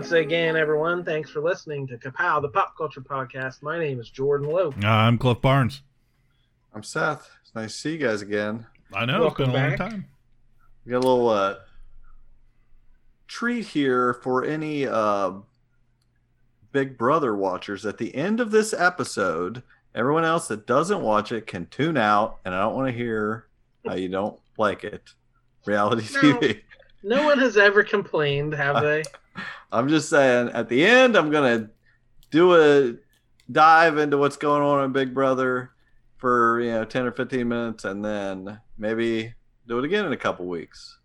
Once again, everyone. Thanks for listening to Kapow, the pop culture podcast. My name is Jordan Lowe. Uh, I'm Cliff Barnes. I'm Seth. It's nice to see you guys again. I know Welcome it's been a back. long time. We got a little uh, treat here for any uh, Big Brother watchers. At the end of this episode, everyone else that doesn't watch it can tune out, and I don't want to hear how you don't like it. Reality No. TV. No one has ever complained, have they? I'm just saying, at the end, I'm gonna do a dive into what's going on in Big Brother for you know 10 or 15 minutes, and then maybe do it again in a couple weeks.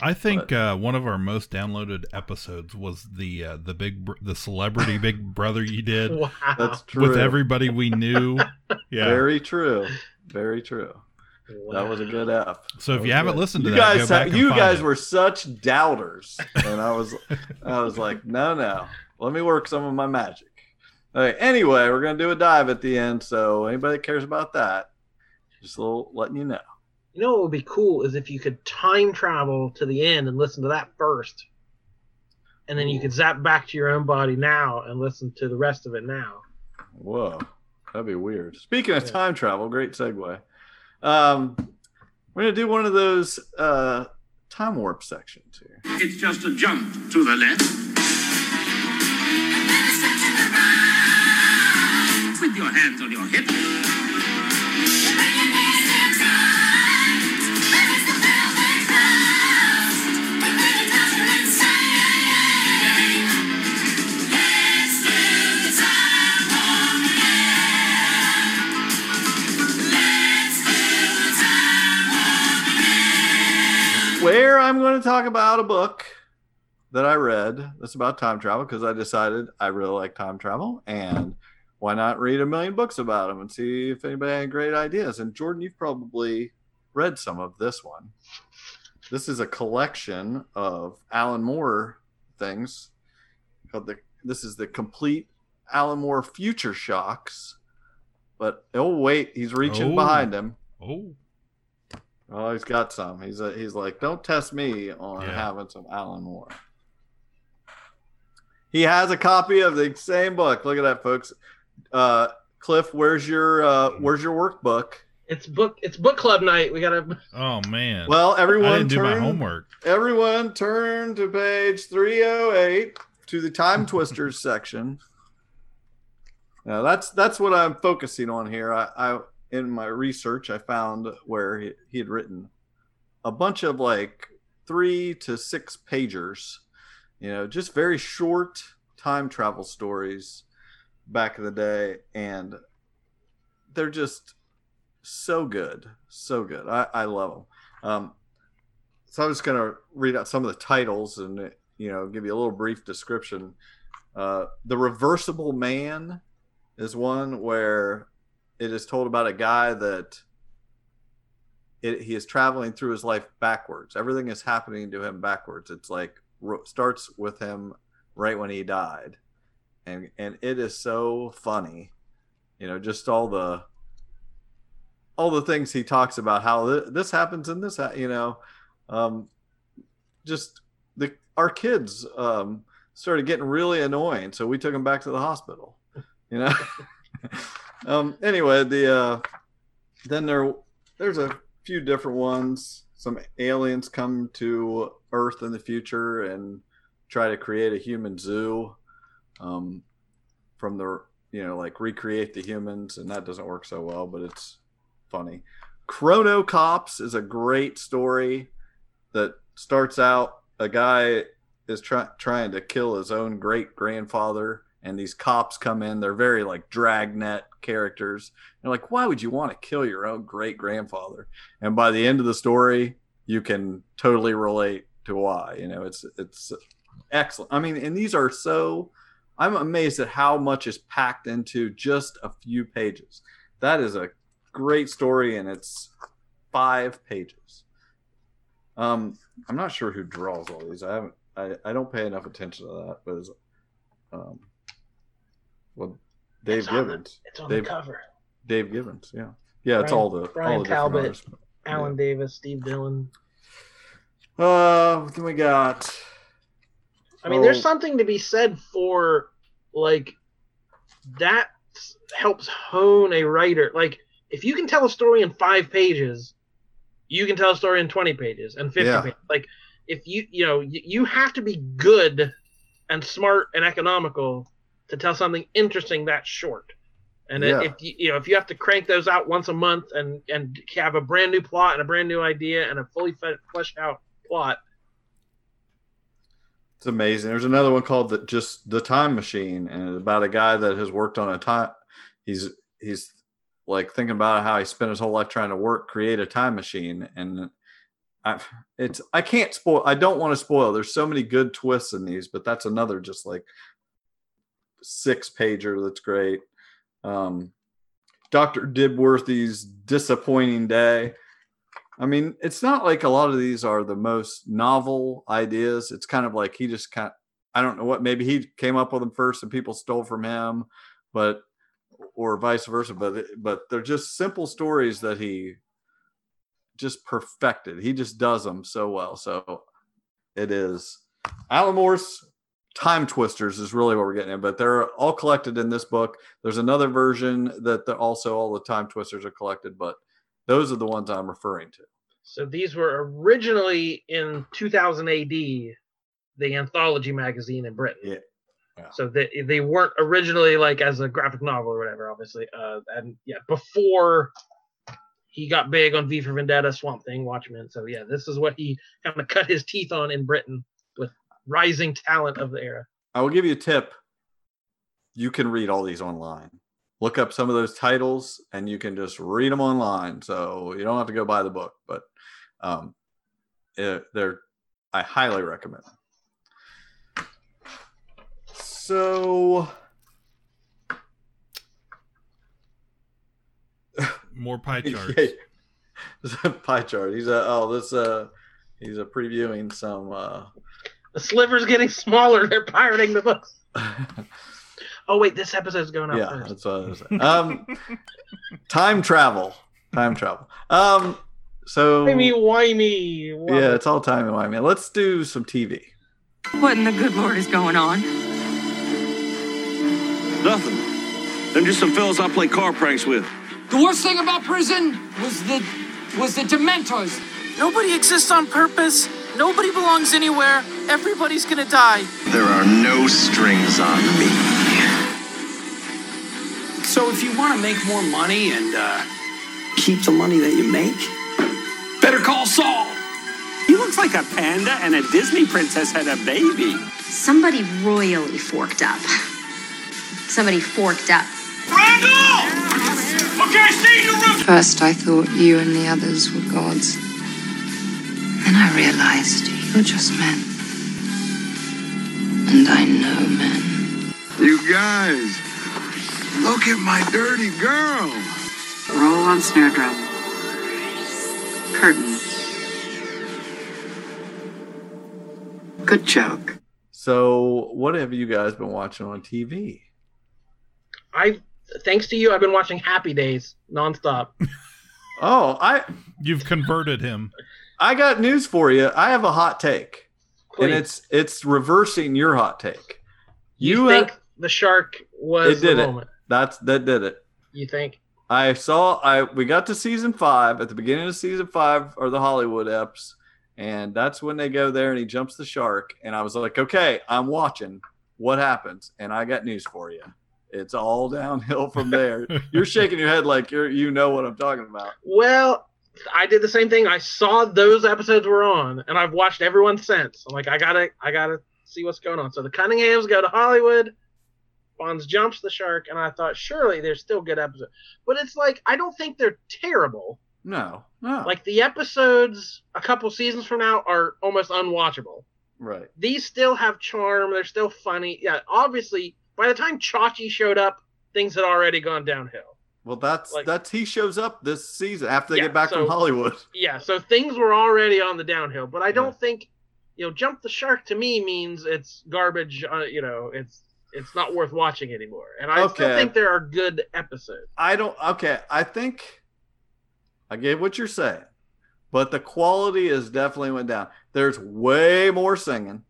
I think uh, one of our most downloaded episodes was the uh, the big br- the celebrity Big Brother you did Wow. That's true. with everybody we knew. Yeah. Very true. Very true. That was a good app. so if you haven't good. listened to you that, guys, go back ha- and you find guys it. were such doubters, and I was, I was like, no, no, let me work some of my magic. Okay, anyway, we're gonna do a dive at the end, so anybody that cares about that, just a little letting you know. You know what would be cool is if you could time travel to the end and listen to that first. And then you could zap back to your own body now and listen to the rest of it now. Whoa, that'd be weird. Speaking of Yeah. time travel, great segue. Um, we're gonna do one of those uh, time warp sections here. It's just a jump to the left. With your hands on your hips. Talk about a book that I read that's about time travel because I decided I really like time travel and why not read a million books about them and see if anybody had great ideas. And Jordan, you've probably read some of this one. This is a collection of Alan Moore things. Called the this is the complete Alan Moore Future Shocks. But oh wait, he's reaching Oh. behind him. Oh, Oh, he's got some. He's a, he's like, don't test me on Yeah. having some Alan Moore. He has a copy of the same book. Look at that, folks. Uh, Cliff, where's your uh, where's your workbook? It's book it's book club night. We gotta oh man. Well, I everyone didn't do turn, my homework. Everyone turn to page 308 to the time twisters section. Now that's that's what I'm focusing on here. I, I in my research I found where he, he had written a bunch of like three to six pagers, you know, just very short time travel stories back in the day, and they're just so good, so good. I, I love them. Um, so I'm just gonna read out some of the titles and you know give you a little brief description. Uh, the Reversible Man is one where it is told about a guy that it, he is traveling through his life backwards. Everything is happening to him backwards. It's like starts with him right when he died, and and it is so funny. You know, just all the all the things he talks about how th- this happens and this ha- you know um just the our kids um started getting really annoying so we took them back to the hospital you know um anyway the uh then there there's a few different ones some aliens come to earth in the future and try to create a human zoo um from the you know like recreate the humans and that doesn't work so well but it's funny. Chrono Cops is a great story that starts out a guy is try- trying to kill his own great grandfather and these cops come in they're very like dragnet characters they're like why would you want to kill your own great grandfather and by the end of the story you can totally relate to why you know it's it's excellent. I mean, and these are so. I'm amazed at how much is packed into just a few pages. That is a great story, and it's five pages. Um, I'm not sure who draws all these. I haven't. I, I don't pay enough attention to that, but um, well, Dave It's the- Gibbons. It's on Dave, the cover. Dave Gibbons. Yeah, yeah. It's all the Brian all the Talbot. artists. Alan Davis, Steve Dillon. Uh, what do we got? I mean, there's Oh. something to be said for like that helps hone a writer. Like, if you can tell a story in five pages, you can tell a story in 20 pages and 50 Yeah. pages. Like, if you, you know, you have to be good and smart and economical to tell something interesting that short. And Yeah. if you, you know, if you have to crank those out once a month and and have a brand new plot and a brand new idea and a fully fleshed out plot, It's amazing. There's another one called the, just the Time Machine, and it's about a guy that has worked on a time. He's he's like thinking about how he spent his whole life trying to work, create a time machine, and I it's I can't spoil. I don't want to spoil. There's so many good twists in these, but that's another just like six pager that's great. Um, Doctor Dibworthy's disappointing day. I mean, it's not like a lot of these are the most novel ideas. It's kind of like he just kind I don't know what maybe he came up with them first and people stole from him, but or vice versa. But but they're just simple stories that he just perfected. He just does them so well. So it is Alan Moore's Time Twisters is really what we're getting at, but they're all collected in this book. There's another version that the, also all the Time Twisters are collected, but those are the ones I'm referring to. So these were originally in 2000 AD, the anthology magazine in Britain. Yeah. Yeah. So they they weren't originally like as a graphic novel or whatever, obviously. Uh, and yeah, before he got big on V for Vendetta, Swamp Thing, Watchmen. So yeah, this is what he kind of cut his teeth on in Britain with rising talent of the era. I will give you a tip. You can read all these online. Look up some of those titles and you can just read them online. So you don't have to go buy the book, but um, eh, they're, I highly recommend them. So More pie charts. Yeah. There's a pie chart. He's a, oh, this, uh, he's a previewing some, uh, The sliver's getting smaller. They're pirating the books. Oh wait, this episode's going out yeah, first. that's what I was saying. Um, time travel, time travel. Um, so Wimey, wimey. yeah, it's all time and why man. Let's do some TV. What in the good Lord is going on? Nothing. Them just some fellas I play car pranks with. The worst thing about prison was the was the Dementors. Nobody exists on purpose. Nobody belongs anywhere. Everybody's gonna die. There are no strings on me. So if you want to make more money and uh, keep the money that you make, better call Saul. He looks like a panda and a Disney princess had a baby. Somebody royally forked up. Somebody forked up. Randall! Okay, stay in the room! First, I thought you and the others were gods. Then I realized you're just men. And I know men. You guys, look at my dirty girl. Roll on snare drum. Curtain. Good joke. So, what have you guys been watching on TV? I thanks to you, I've been watching Happy Days nonstop. Oh, I You've converted him. I got news for you. I have a hot take, and it's it's reversing your hot take. you, You uh, think have- the shark was It did the it. moment? That's that did it. You think? I saw I we got to season five at the beginning of season five are the Hollywood eps, and that's when they go there and he jumps the shark, and I was like, okay, I'm watching. What happens? And I got news for you. It's all downhill from there. you're shaking your head like you're you know what I'm talking about. Well, I did the same thing. I saw those episodes were on, and I've watched everyone since. I'm like, I gotta, I gotta see what's going on. So the Cunninghams go to Hollywood. Fonz jumps the shark, and I thought surely there's still good episodes, but it's like I don't think they're terrible. No, no. Like the episodes a couple seasons from now are almost unwatchable. Right. These still have charm. They're still funny. Yeah, obviously, by the time Chachi showed up, things had already gone downhill. Well, that's Like- that's he shows up this season after they Yeah, get back so- from Hollywood. Yeah, so things were already on the downhill. But I don't think, you know, jump the shark to me means it's garbage. Uh, you know, it's it's not worth watching anymore. And I still think there are good episodes. I don't. Okay, I think I get what you're saying, but the quality is definitely went down. There's way more singing.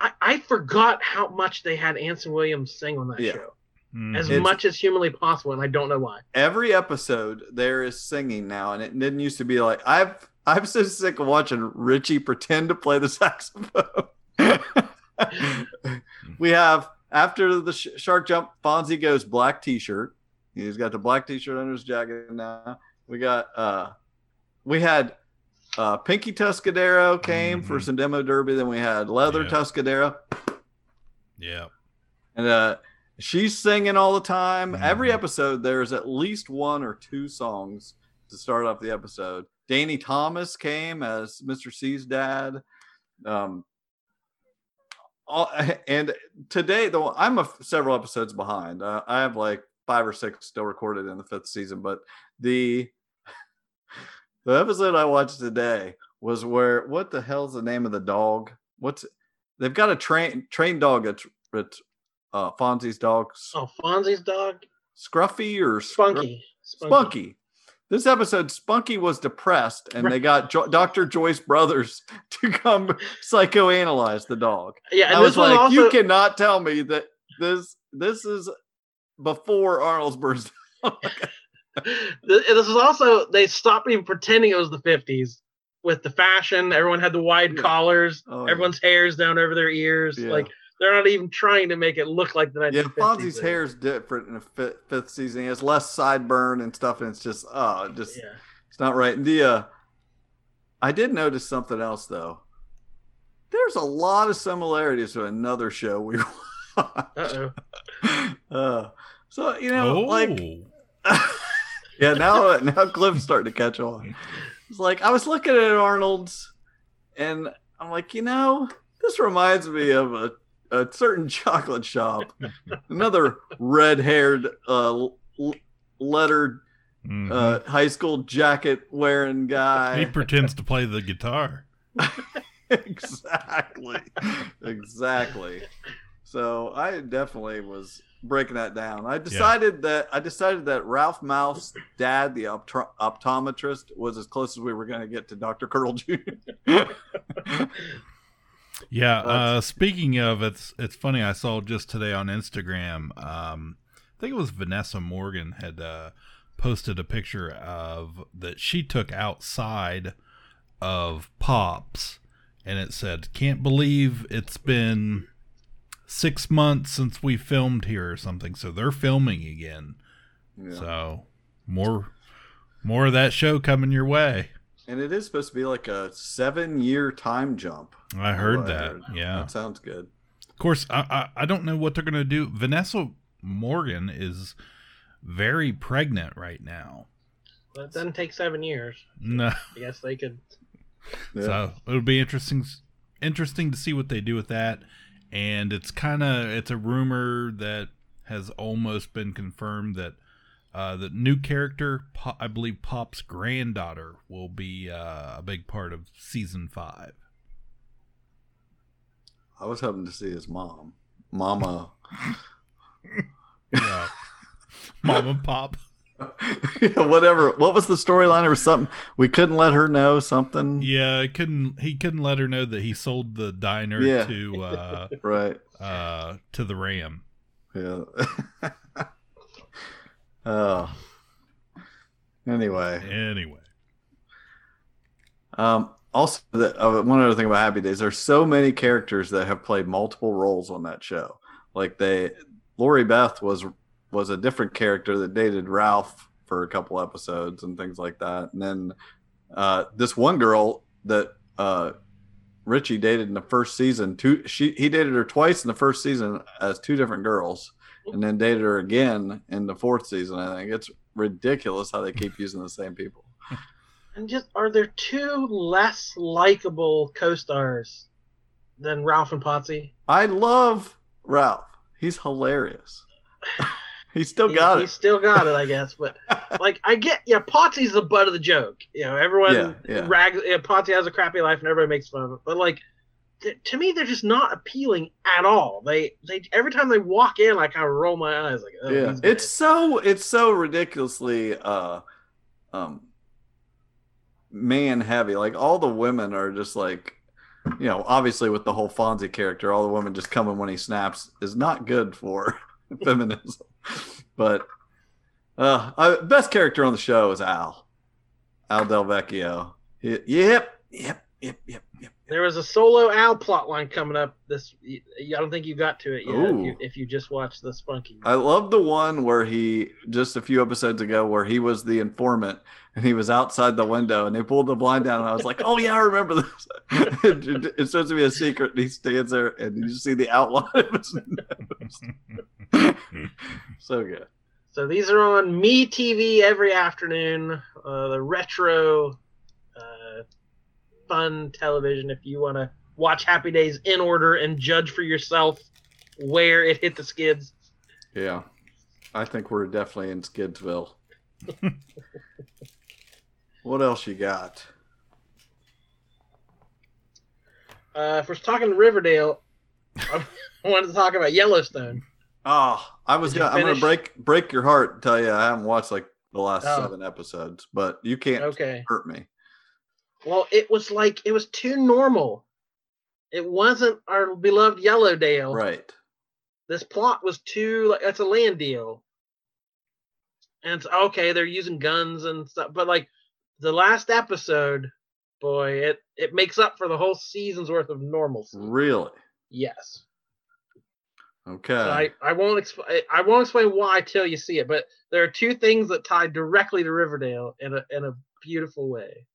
I, I forgot how much they had Anson Williams sing on that Yeah. show, Mm. as It's- much as humanly possible, and I don't know why. Every episode there is singing now, and it didn't used to be like I've. I'm so sick of watching Richie pretend to play the saxophone. we have after the sh- shark jump, Fonzie goes black t-shirt. He's got the black t-shirt under his jacket now. We got uh we had uh Pinky Tuscadero came for some demo derby, then we had Leather Yeah. Tuscadero. Yeah. And uh she's singing all the time. Every episode there's at least one or two songs to start off the episode. Danny Thomas came as Mr. C's dad. Um all, and today though I'm a, several episodes behind. Uh, I have like five or six still recorded in the fifth season, but the the episode I watched today was where what the hell's the name of the dog? What's they've got a train trained dog at at uh, Fonzie's dog, Oh, Fonzie's dog, Scruffy or Spunky. Spunky. Spunky. This episode, Spunky was depressed, and they got jo- Dr. Joyce Brothers to come psychoanalyze the dog. Yeah, and I this was like, also- you cannot tell me that this this is before Arnold's birthday. This is also they stopped even pretending it was the fifties with the fashion. Everyone had the wide collars. Oh, yeah. everyone's hair's down over their ears. Yeah. Like they're not even trying to make it look like the Yeah, Fonzie's hair is different in the fifth, fifth season. He has less sideburn and stuff, and it's just oh, just Yeah. it's not right. And the uh, I did notice something else though. There's a lot of similarities to another show we Uh-oh. uh so you know Oh. like yeah now now cliff's starting to catch on it's like i was looking at arnold's and i'm like you know this reminds me of a, a certain chocolate shop another red-haired uh lettered Mhm. uh high school jacket wearing guy. He pretends to play the guitar. exactly. Exactly. So i definitely was breaking that down. I decided that i decided that ralph Malph's dad the opto- optometrist was as close as we were going to get to dr Curdle jr Yeah. Uh, speaking of, it's it's funny. I saw just today on Instagram. Um, I think it was Vanessa Morgan had uh, posted a picture of that she took outside of Pops, and it said, "Can't believe it's been six months since we filmed here or something." So they're filming again. Yeah. So more more of that show coming your way. And it is supposed to be like a seven year time jump I heard that. Yeah. that sounds good Of course, I, I I don't know what they're gonna do. Vanessa Morgan is very pregnant right now. Well, it doesn't take seven years. No, I guess they could. so it'll be interesting interesting to see what they do with that. And it's kind of it's a rumor that has almost been confirmed that uh, the new character, Po- I believe Pop's granddaughter, will be uh, a big part of season five. i was hoping to see his mom mama Yeah, Mom and Pop. whatever what was the storyline or something we couldn't let her know something Yeah, couldn't he couldn't let her know that he sold the diner Yeah. to uh right uh to the Ram. Yeah. oh. Anyway, Anyway. um, also the, uh, one other thing about Happy Days, there's so many characters that have played multiple roles on that show. Like they, Lori Beth was was a different character that dated Ralph for a couple episodes and things like that. And then uh, this one girl that uh, Richie dated in the first season, two she he dated her twice in the first season as two different girls, and then dated her again in the fourth season. I think it's ridiculous how they keep using the same people. And just are there two less likable co-stars than Ralph and Potsy. I love Ralph. He's hilarious. He's still got he, it. He's still got it, I guess. But like, I get, yeah, Potsy's the butt of the joke. You know, everyone Yeah, yeah. rags. Yeah, Potsy has a crappy life, and everybody makes fun of it. But like, to me, they're just not appealing at all. They, they every time they walk in, I kind of roll my eyes, like, oh, yeah, it's so it's so ridiculously uh um man heavy. Like all the women are just like you know, obviously with the whole Fonzie character, all the women just coming when he snaps is not good for feminism. But uh, best character on the show is Al. Al Del Vecchio. Yep, yep. There was a solo Al plot line coming up. This, I don't think you got to it yet. If you, if you just watched the Spunky. I love the one where he just a few episodes ago where he was the informant and he was outside the window and they pulled the blind down and I was like, oh yeah, I remember this. it, it's supposed to be a secret. And he stands there and you just see the outline of his nose. so good. So these are on Me TV every afternoon. Uh, the retro, fun television. If you want to watch Happy Days in order and judge for yourself where it hit the skids. Yeah, I think we're definitely in Skidsville. what else you got? Uh, if we're talking Riverdale, I wanted to talk about Yellowstone. Oh, I was gonna, I'm gonna break break your heart tell you I haven't watched like the last Oh. seven episodes, but you can't Okay. hurt me. Well, it was like it was too normal. It wasn't our beloved Yellowdale. Right. This plot was too like it's a land deal. And it's okay, they're using guns and stuff, but like the last episode, boy, it it makes up for the whole season's worth of normalcy. Really? Yes. Okay. So I, I won't explain I won't explain why till you see it, but there are two things that tie directly to Riverdale in a in a beautiful way.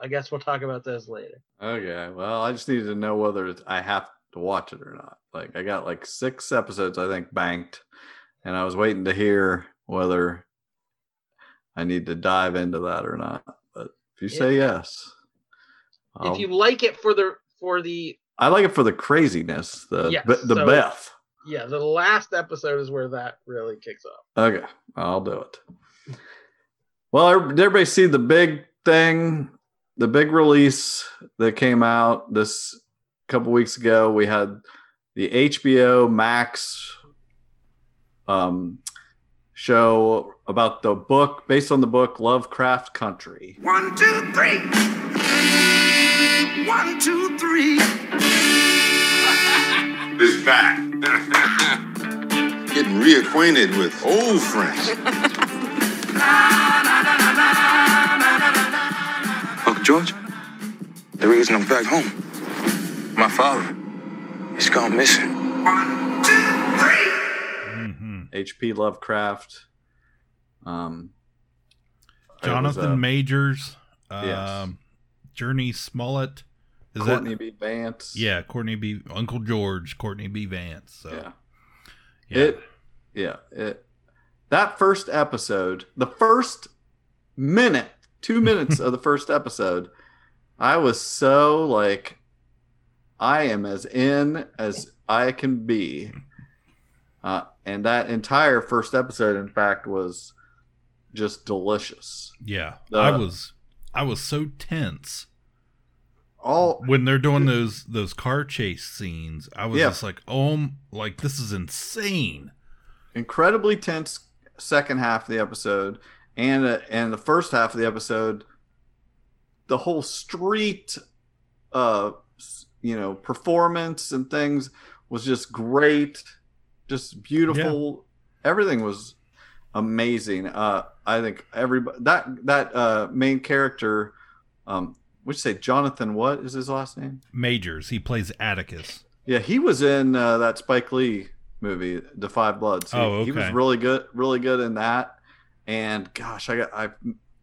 I guess we'll talk about those later. Okay. Well, I just needed to know whether I have to watch it or not. Like I got like six episodes, I think, banked, and I was waiting to hear whether I need to dive into that or not. But if you say yes, I'll- if you like it for the for the I like it for the craziness, the Yes, the so- Beth. yeah, the last episode is where that really kicks off. Okay, I'll do it. Well, did everybody see the big thing, the big release that came out this couple weeks ago? We had the HBO Max um, show about the book based on the book Lovecraft Country. One, two, three. One, two, three. is back. Getting reacquainted with old friends. George, the reason I'm back home, my father, he's gone missing. HP Lovecraft. Um, it was, Jonathan uh, Majors, um, Yes. Jurnee Smollett. Is Courtney that B. Vance. Yeah, Courtney B. Uncle George, Courtney B. Vance. So Yeah. yeah. It, yeah, it. That first episode, the first minute, two minutes of the first episode, I was so like, I am as in as I can be. Uh, and that entire first episode, in fact, was just delicious. Yeah, I was I was so tense All when they're doing those those car chase scenes. I was Yeah. just like, oh, like this is insane. incredibly tense second half of the episode and uh, and the first half of the episode the whole street uh you know performance and things was just great just beautiful. Everything was amazing. Uh i think everybody that that uh main character um would you say? Jonathan what is his last name? Majors, he plays Atticus. yeah, he was in uh, that Spike Lee movie, The Five Bloods. He, Oh, he was really good, really good in that. And gosh, I got I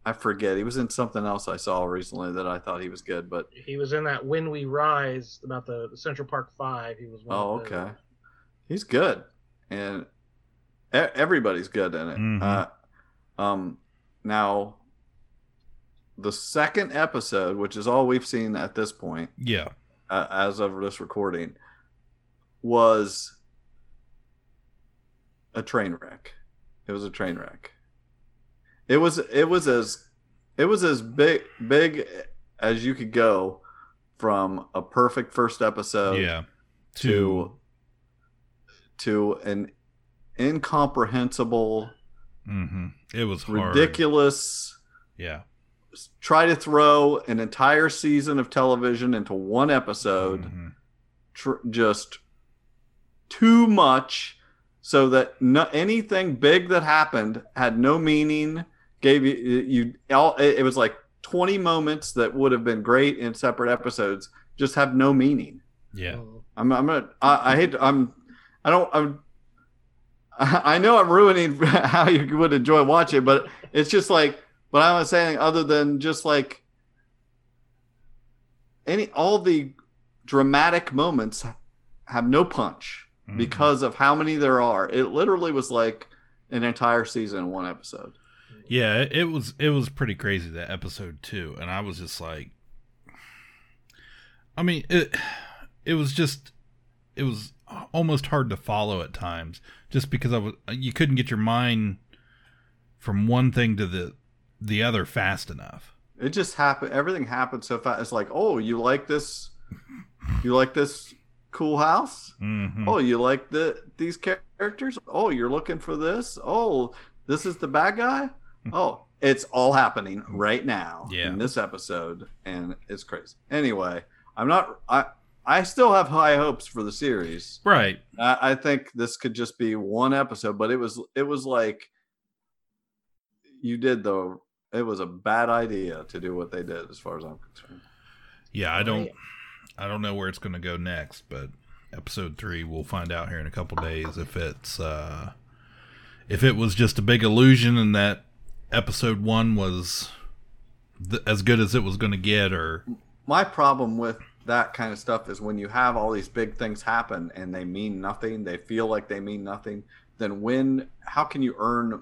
I forget. He was in something else I saw recently that I thought he was good. But He was in that When We Rise about the, the Central Park Five. He was one oh, of the- okay, he's good, and e- everybody's good in it. Mhm. Uh, um, now the second episode, which is all we've seen at this point, Yeah, uh, as of this recording, was a train wreck. It was a train wreck. It was it was as it was as big big as you could go from a perfect first episode yeah. to to an incomprehensible hmm It was hard. ridiculous Yeah. try to throw an entire season of television into one episode Mm-hmm. tr- just too much so that no, anything big that happened had no meaning gave you you all it it was like 20 moments that would have been great in separate episodes just have no meaning Yeah. i'm i'm gonna i, I hate to- i'm i don't i'm I know I'm ruining how you would enjoy watching, but it's just like, but I was saying other than just like any all the dramatic moments have no punch Mm-hmm. because of how many there are. It literally was like an entire season in one episode. Yeah, it, was it was pretty crazy that episode two, and I was just like, I mean, it it was just it was almost hard to follow at times, just because I was you couldn't get your mind from one thing to the the other fast enough. It just happened. Everything happened so fast. It's like, oh, you like this? You like this cool house? Mhm. Oh, you like the these characters? Oh, you're looking for this? Oh, this is the bad guy? Oh, it's all happening right now Yeah. in this episode, and it's crazy. Anyway, I'm not. I I still have high hopes for the series. Right. I, I think this could just be one episode, but it was it was like you did the. It was a bad idea to do what they did, as far as I'm concerned. Yeah, I don't I don't know where it's going to go next, but episode 3 we'll find out here in a couple days if it's uh if it was just a big illusion and that episode 1 was th- as good as it was going to get or my problem with that kind of stuff is when you have all these big things happen and they mean nothing, they feel like they mean nothing, then when how can you earn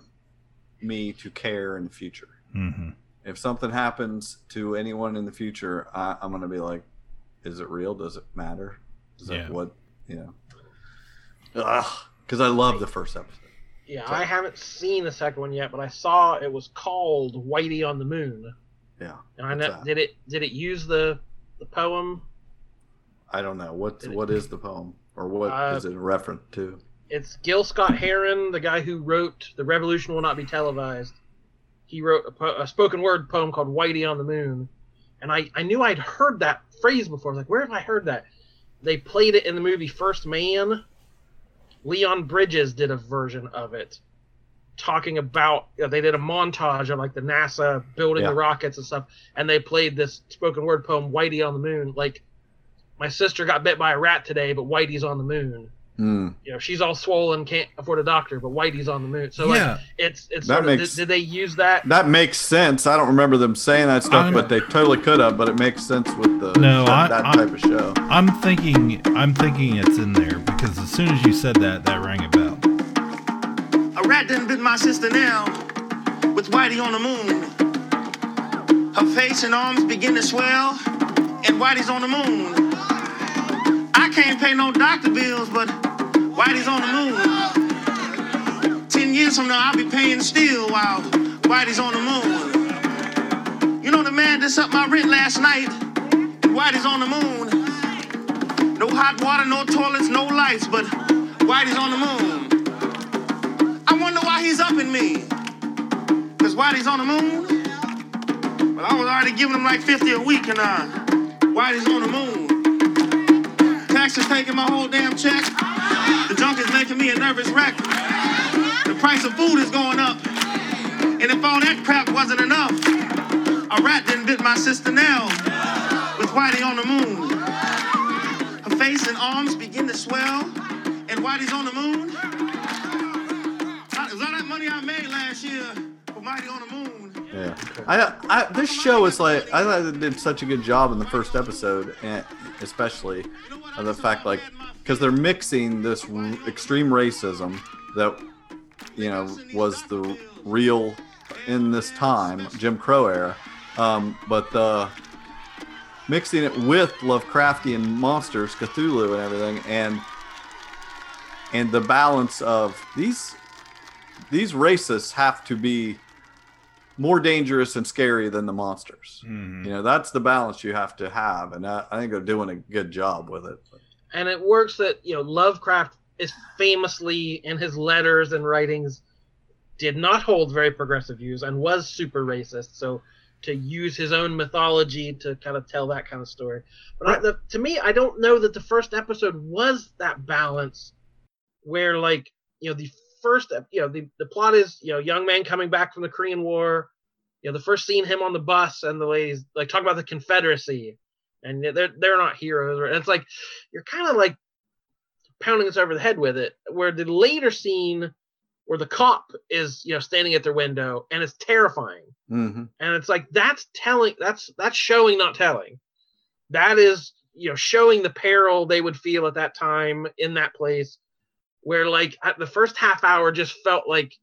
me to care in the future? Mhm. If something happens to anyone in the future, I, I'm going to be like, is it real? Does it matter? Is that Yeah. what, you know? Because I love the first episode. Yeah, I haven't seen the second one yet, but I saw it was called Whitey on the Moon. Yeah. And I know that? did it did it use the the poem? I don't know. What, what is the poem? Or what Uh, is it a reference to? It's Gil Scott Heron, the guy who wrote "The Revolution Will Not Be Televised." He wrote a, po- a spoken word poem called "Whitey on the Moon," and I I knew I'd heard that phrase before. I was like, where have I heard that? They played it in the movie First Man. Leon Bridges did a version of it, talking about you know, they did a montage of like the NASA building Yeah. the rockets and stuff, and they played this spoken word poem "Whitey on the Moon." Like, my sister got bit by a rat today, but Whitey's on the moon Hmm. you know she's all swollen can't afford a doctor but whitey's on the moon so Yeah. like it's it's That sort of, makes- did, did they use that That makes sense. I don't remember them saying that stuff, I'm- but they totally could have. But it makes sense with the No, that, I- that I- type of show. I'm thinking I'm thinking it's in there because as soon as you said that that rang a bell. A rat didn't bit my sister Nell with Whitey on the moon. Her face and arms begin to swell, and Whitey's on the moon. I can't pay no doctor bills, but Whitey's on the moon. Ten years from now, I'll be paying still while Whitey's on the moon. You know the man just up my rent last night, Whitey's on the moon. No hot water, no toilets, no lights, but Whitey's on the moon. I wonder why he's up in me. Cause Whitey's on the moon. But I was already giving him like 50 a week and uh Whitey's on the moon. Taxes taking my whole damn check. The junk is making me a nervous wreck. The price of food is going up. And if all that crap wasn't enough, a rat didn't bit my sister Nell with Whitey on the moon. Her face and arms begin to swell, and Whitey's on the moon. Is all that money I made last year for Whitey on the moon? Yeah, I, I this show is like I thought did such a good job in the first episode, and especially of the fact like because they're mixing this extreme racism that you know was the real in this time Jim Crow era, um, but the mixing it with Lovecraftian monsters, Cthulhu, and everything, and and the balance of these these racists have to be more dangerous and scary than the monsters. Mhm. You know, that's the balance you have to have, and I, I think they're doing a good job with it. and it works that you know Lovecraft is famously in his letters and writings did not hold very progressive views and was super racist. So to use his own mythology to kind of tell that kind of story, but I, the, to me, I don't know that the first episode was that balance where like you know the first you know the, the plot is you know young man coming back from the Korean War. You know the first scene him on the bus and the ladies like talk about the Confederacy and they're they're not heroes. And it's like you're kind of like pounding us over the head with it. Where the later scene where the cop is you know standing at their window and it's terrifying, Mm-hmm. and it's like that's telling that's that's showing not telling. That is you know showing the peril they would feel at that time in that place. Where like at the first half hour just felt like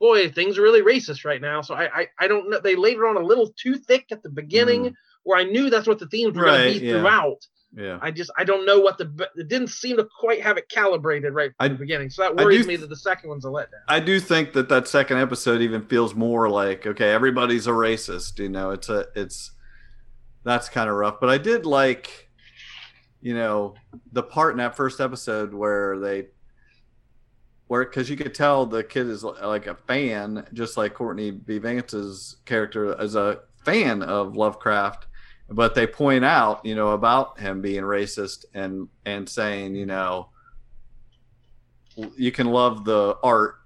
boy, things are really racist right now. So I, I, I don't know. They laid it on a little too thick at the beginning, mm. where I knew that's what the themes were going to be yeah. throughout. Yeah. I just, I don't know what the, it didn't seem to quite have it calibrated right from I- the beginning. So that worries do- me that the second one's a letdown. I do think that that second episode even feels more like okay, everybody's a racist. You know, it's a it's that's kind of rough. But I did like, you know, the part in that first episode where they where because you could tell the kid is like a fan, just like Courtney B. Vance's character is a fan of Lovecraft. But they point out, you know, about him being racist and and saying, you know, you can love the art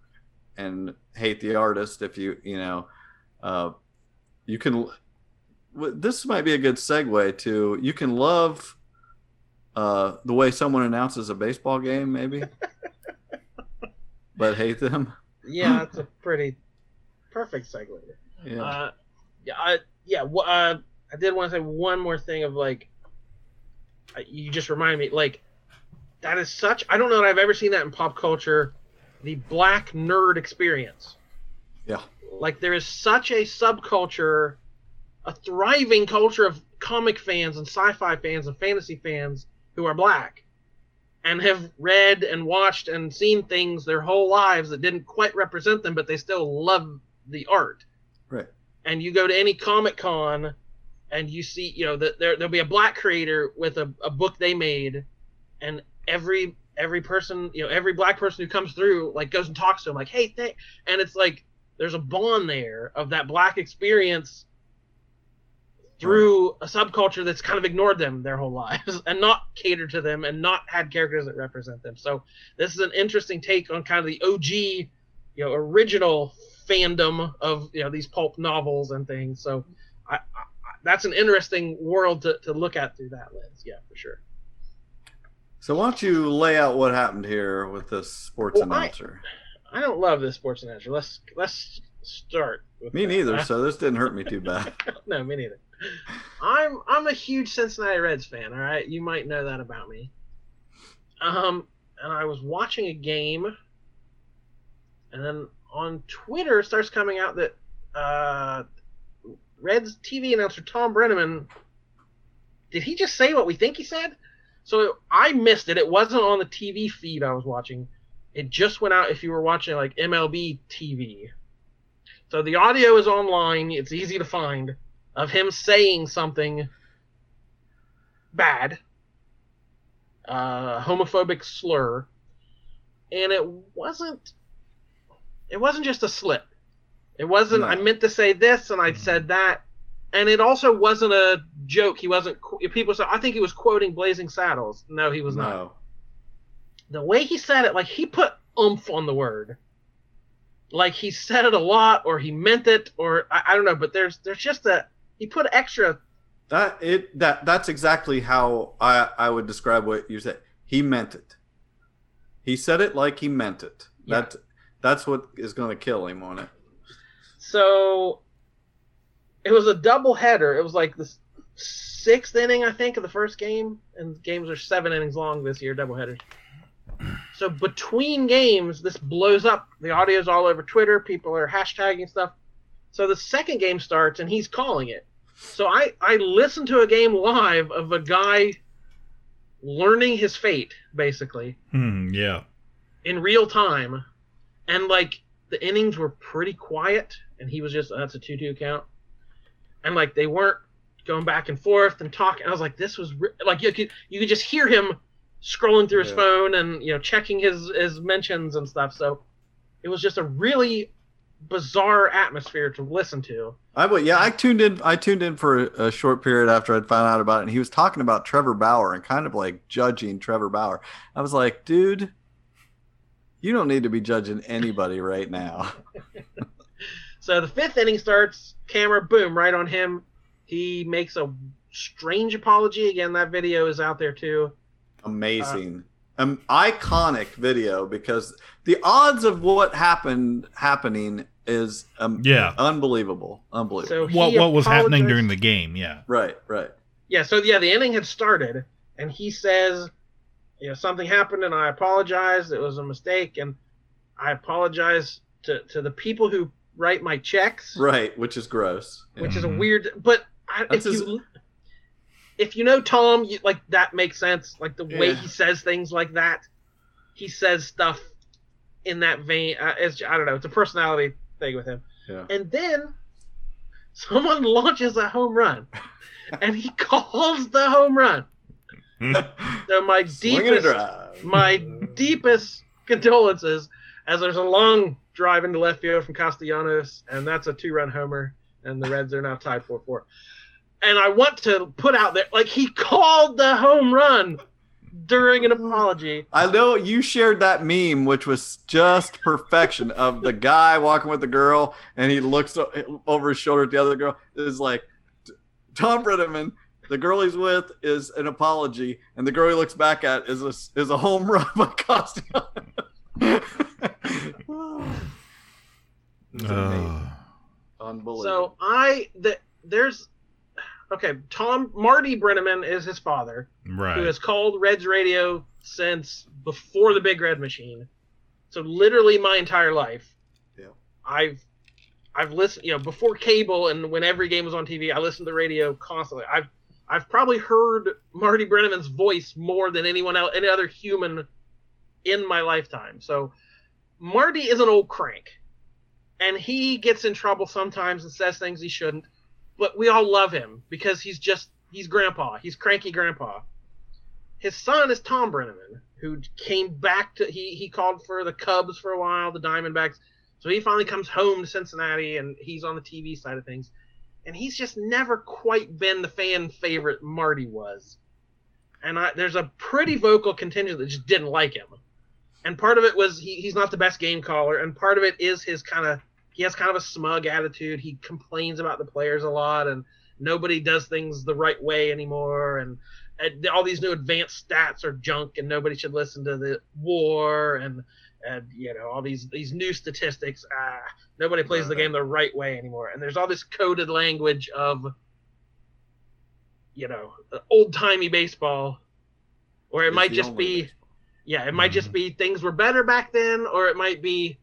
and hate the artist if you you know uh, you can this might be a good segue to you can love uh, the way someone announces a baseball game maybe but hate them Yeah, that's a pretty perfect segue. yeah Uh, yeah, I, yeah. wh- Uh, I did want to say one more thing of like, uh, you just reminded me, like, that is such. I don't know that I've ever seen that in pop culture, the black nerd experience. yeah Like, there is such a subculture, a thriving culture of comic fans and sci-fi fans and fantasy fans who are black, and have read and watched and seen things their whole lives that didn't quite represent them, but they still love the art. Right. And you go to any comic con and you see you know that there, there'll be a black creator with a, a book they made and every every person you know every black person who comes through like goes and talks to them, like hey th-, and it's like there's a bond there of that black experience through a subculture that's kind of ignored them their whole lives and not catered to them and not had characters that represent them. So this is an interesting take on kind of the og you know original fandom of you know these pulp novels and things. So I, I, I- that's an interesting world to, to look at through that lens. Yeah for sure. So why don't you lay out what happened here with this sports Well, announcer? I don't love this sports announcer. Let's let's start with me that. neither so this didn't hurt me too bad. No, me neither. I'm I'm a huge Cincinnati Reds fan. All right, you might know that about me. Um, and I was watching a game, and then on Twitter starts coming out that uh, Reds TV announcer Thom Brennaman did he just say what we think he said? So I missed it. It wasn't on the TV feed I was watching. It just went out if you were watching like MLB TV. So the audio is online. It's easy to find of him saying something bad, uh, homophobic slur, and it wasn't. It wasn't just a slip. It wasn't. No. I meant to say this, and I said that, and it also wasn't a joke. He wasn't. People said, "I think he was quoting Blazing Saddles." No, he was not no the way he said it, like he put oomph on the word. Like he said it a lot, or he meant it, or I, I don't know. But there's there's just a he put extra. That it that that's exactly how I I would describe what you said. He meant it. He said it like he meant it. Yeah. That that's what is going to kill him on it. So it was a double header. It was like the sixth inning, I think, of the first game, and games are seven innings long this year, double headers. So between games, this blows up. The audio's all over Twitter. People are hashtagging stuff. So the second game starts, and he's calling it. So I I listened to a game live of a guy learning his fate basically Hmm, yeah. in real time, and like the innings were pretty quiet, and he was just that's a two-two count, and like they weren't going back and forth and talking. I was like, this was re-, like you could you could just hear him scrolling through his Yeah. phone and you know checking his his mentions and stuff. So it was just a really bizarre atmosphere to listen to. I would, yeah, I tuned in. I tuned in for a, a short period after I'd found out about it, and he was talking about Trevor Bauer and kind of like judging Trevor Bauer. I was like, dude, you don't need to be judging anybody right now. So the fifth inning starts, camera boom right on him. He makes a strange apology. Again, that video is out there too. Amazing, an iconic video because the odds of what happened happening is um, Yeah. unbelievable, unbelievable. So What he what was happening during the game? Yeah. right, right. Yeah, so yeah, the inning had started, and he says, you know, something happened, and I apologize. It was a mistake, and I apologize to to the people who write my checks, Right, which is gross. Yeah. which is a weird. But I, if his- you if you know Thom, you, like that makes sense. Like the way Yeah. he says things like that, he says stuff in that vein. Uh, it's, I don't know. It's a personality thing with him. Yeah. And then someone launches a home run, and he calls the home run. So my Swing and a deepest, my deepest condolences, as there's a long drive into left field from Castellanos, and that's a two-run homer, and the Reds are now tied four-four. And I want to put out there, like he called the home run during an apology. I know you shared that meme, which was just perfection of the guy walking with the girl, and he looks over his shoulder at the other girl. Is like Thom Brennaman. The girl he's with is an apology, and the girl he looks back at is a is a home run by Castellanos. It's. Uh, Unbelievable. So I the, there's okay. Tom Marty Brennaman is his father. right. who has called Reds radio since before the Big Red Machine. So literally my entire life. Yeah. I've I've listened, you know, before cable and when every game was on TV, I listened to the radio constantly. I've I've probably heard Marty Brennaman's voice more than anyone else, any other human in my lifetime. So Marty is an old crank, and he gets in trouble sometimes and says things he shouldn't. But we all love him because he's just he's grandpa. He's cranky grandpa. His son is Thom Brennaman, who came back to he he called for the Cubs for a while, the Diamondbacks. So he finally comes home to Cincinnati and he's on the TV side of things. And he's just never quite been the fan favorite Marty was. And I, there's a pretty vocal contingent that just didn't like him. And part of it was he, he's not the best game caller, and part of it is his kind of he has kind of a smug attitude. He complains about the players a lot, and nobody does things the right way anymore. And, and all these new advanced stats are junk, and nobody should listen to the war and and you know all these these new statistics. Ah, nobody plays the game the right way anymore. And there's all this coded language of you know old timey baseball, or it It's might just be yeah, it might just be things were better back then, or it might be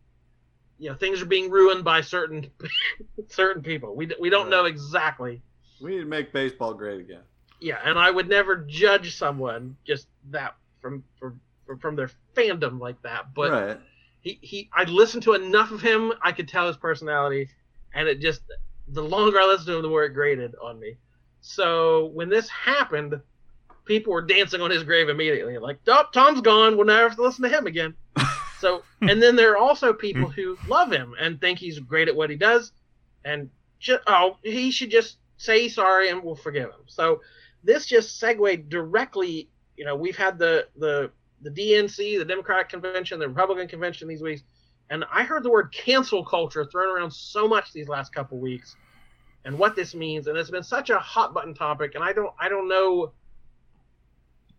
you know things are being ruined by certain certain people. We we don't know exactly. we need to make baseball great again. Yeah, and I would never judge someone just that from from from, from their fandom like that. But right. he he I listened to enough of him, I could tell his personality, and it just the longer I listened to him, the more it grated on me. So when this happened, people were dancing on his grave immediately, like, "Oh, Thom's gone. We'll never have to listen to him again." so, hmm. and then there are also people hmm. who love him and think he's great at what he does, and ju- oh, he should just say sorry and we'll forgive him. So this just segued directly. You know, we've had the the the DNC, the Democratic Convention, the Republican Convention these weeks, and I heard the word cancel culture thrown around so much these last couple weeks, and what this means, and it's been such a hot button topic, and I don't I don't know.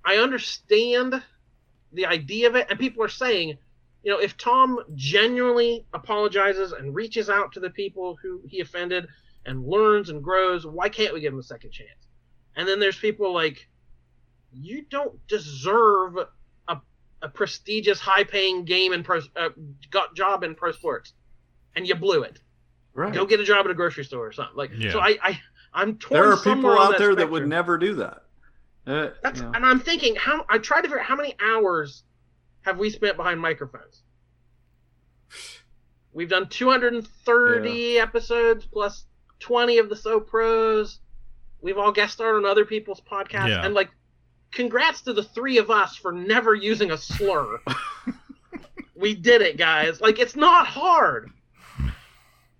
I understand the idea of it, and people are saying, you know, if Thom genuinely apologizes and reaches out to the people who he offended and learns and grows, why can't we give him a second chance? And then there's people like, you don't deserve a, a prestigious, high-paying game and pro uh, got job in pro sports, and you blew it. Right. Go get a job at a grocery store or something. Like Yeah. so, I, I I'm torn. There are people out that there that would never do that. Uh, That's you know. and I'm thinking how I tried to figure out how many hours have we spent behind microphones. We've done 230 episodes plus 20 of the So Pros. We've all guest starred on other people's podcasts, Yeah. and like, congrats to the three of us for never using a slur. we did it, guys. Like, it's not hard.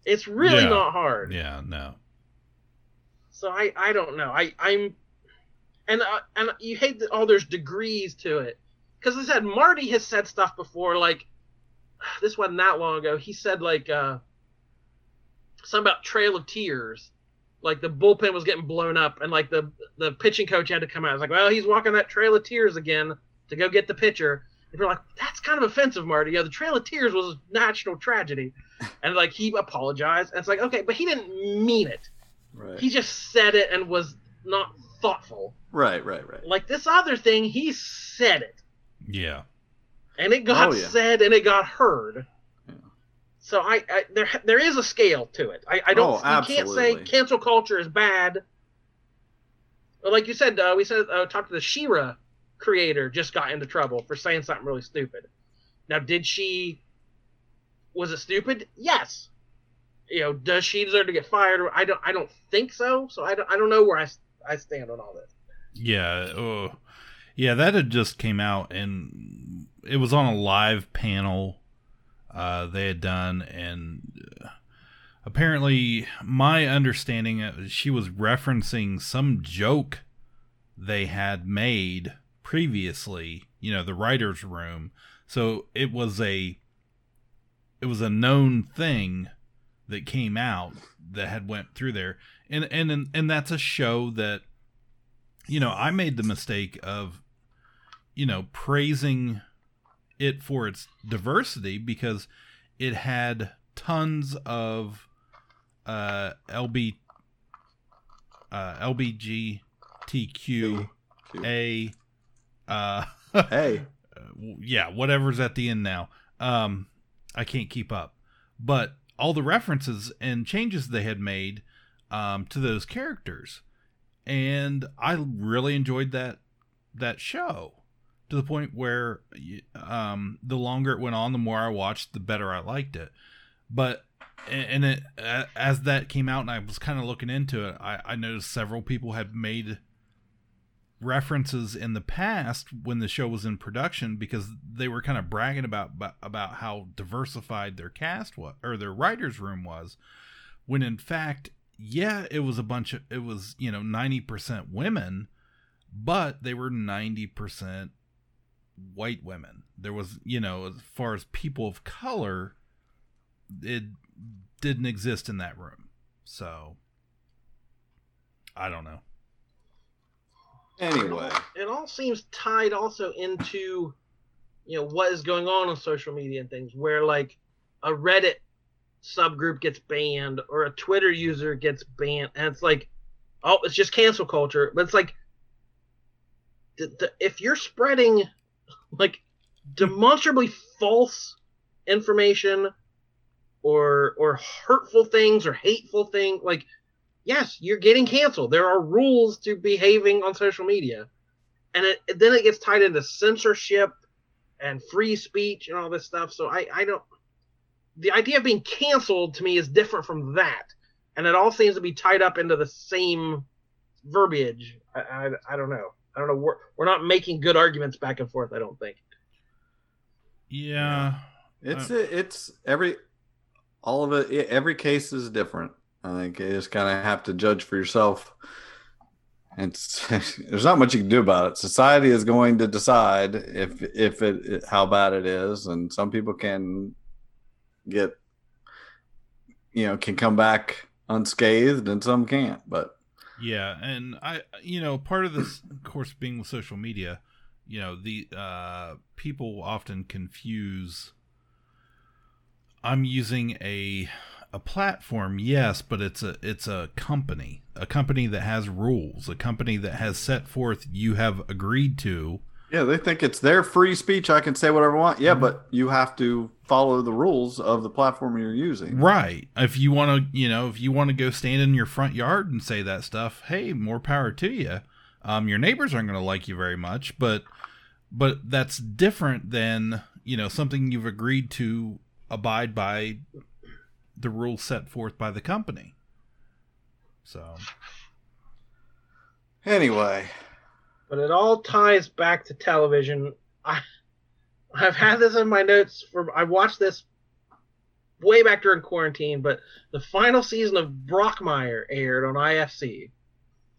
It's really Yeah. not hard. Yeah, no. So I I don't know. I I'm and uh, and you hate that oh there's degrees to it because I said Marty has said stuff before like this wasn't that long ago. He said like uh something about Trail of Tears. Like the bullpen was getting blown up, and like the the pitching coach had to come out. I was like, well, he's walking that Trail of Tears again to go get the pitcher. And we're like, that's kind of offensive, Marty. Yeah, the Trail of Tears was a national tragedy, and like he apologized. And it's like, okay, but he didn't mean it. Right. He just said it and was not thoughtful. right, right, right. Like this other thing, he said it, Yeah. and it got Oh, yeah. said and it got heard. Yeah. So I, I there there is a scale to it. I, I don't Oh, you can't say cancel culture is bad. But like you said, uh, we said uh, talked to the She-Ra creator just got into trouble for saying something really stupid. Now, did she? Was it stupid? Yes. You know, does she deserve to get fired? I don't. I don't think so. So I don't. I don't know where I, I stand on all this. Yeah. Oh, yeah. That had just came out, and it was on a live panel uh, they had done, and uh, apparently, my understanding, uh, she was referencing some joke they had made previously. You know, the writers' room. So it was a, it was a known thing that came out that had went through there, and and and that's a show that you know, I made the mistake of, you know, praising it for its diversity because it had tons of uh, LB, uh, LBGTQ, A, uh, hey, yeah, whatever's at the end now. Um, I can't keep up, but all the references and changes they had made um, to those characters. And I really enjoyed that that show to the point where um, the longer it went on, the more I watched, the better I liked it. But and it as that came out, and I was kind of looking into it, I, I noticed several people had made references in the past when the show was in production because they were kind of bragging about about, how diversified their cast was or their writers room was when in fact yeah, it was a bunch of it was, you know, 90% women, but they were 90% white women. There was, you know, as far as people of color, it didn't exist in that room. So I don't know. Anyway, it all seems tied also into you know what is going on on social media and things where like a Reddit subgroup gets banned or a Twitter user gets banned, and it's like, oh, it's just cancel culture. But it's like, th- th- if you're spreading like demonstrably false information or or hurtful things or hateful things, like, yes, you're getting canceled. There are rules to behaving on social media, and it, then it gets tied into censorship and free speech and all this stuff. So I I don't the idea of being canceled to me is different from that, and it all seems to be tied up into the same verbiage. I, I, I don't know. I don't know. We're, we're not making good arguments back and forth. I don't think. Yeah, it's it's every all of it. Every case is different. I think you just kind of have to judge for yourself. It's there's not much you can do about it. Society is going to decide if if it how bad it is, and some people can get you know can come back unscathed and some can't but yeah and i you know part of this of course being with social media you know the uh people often confuse i'm using a a platform yes but it's a it's a company a company that has rules a company that has set forth you have agreed to Yeah, they think it's their free speech. I can say whatever I want. Yeah, but you have to follow the rules of the platform you're using. Right. If you want to, you know, if you want to go stand in your front yard and say that stuff, hey, more power to you. Um, your neighbors aren't going to like you very much, but but that's different than you know something you've agreed to abide by the rules set forth by the company. So anyway, but it all ties back to television. I I've had this in my notes for I watched this way back during quarantine, but the final season of Brockmire aired on IFC.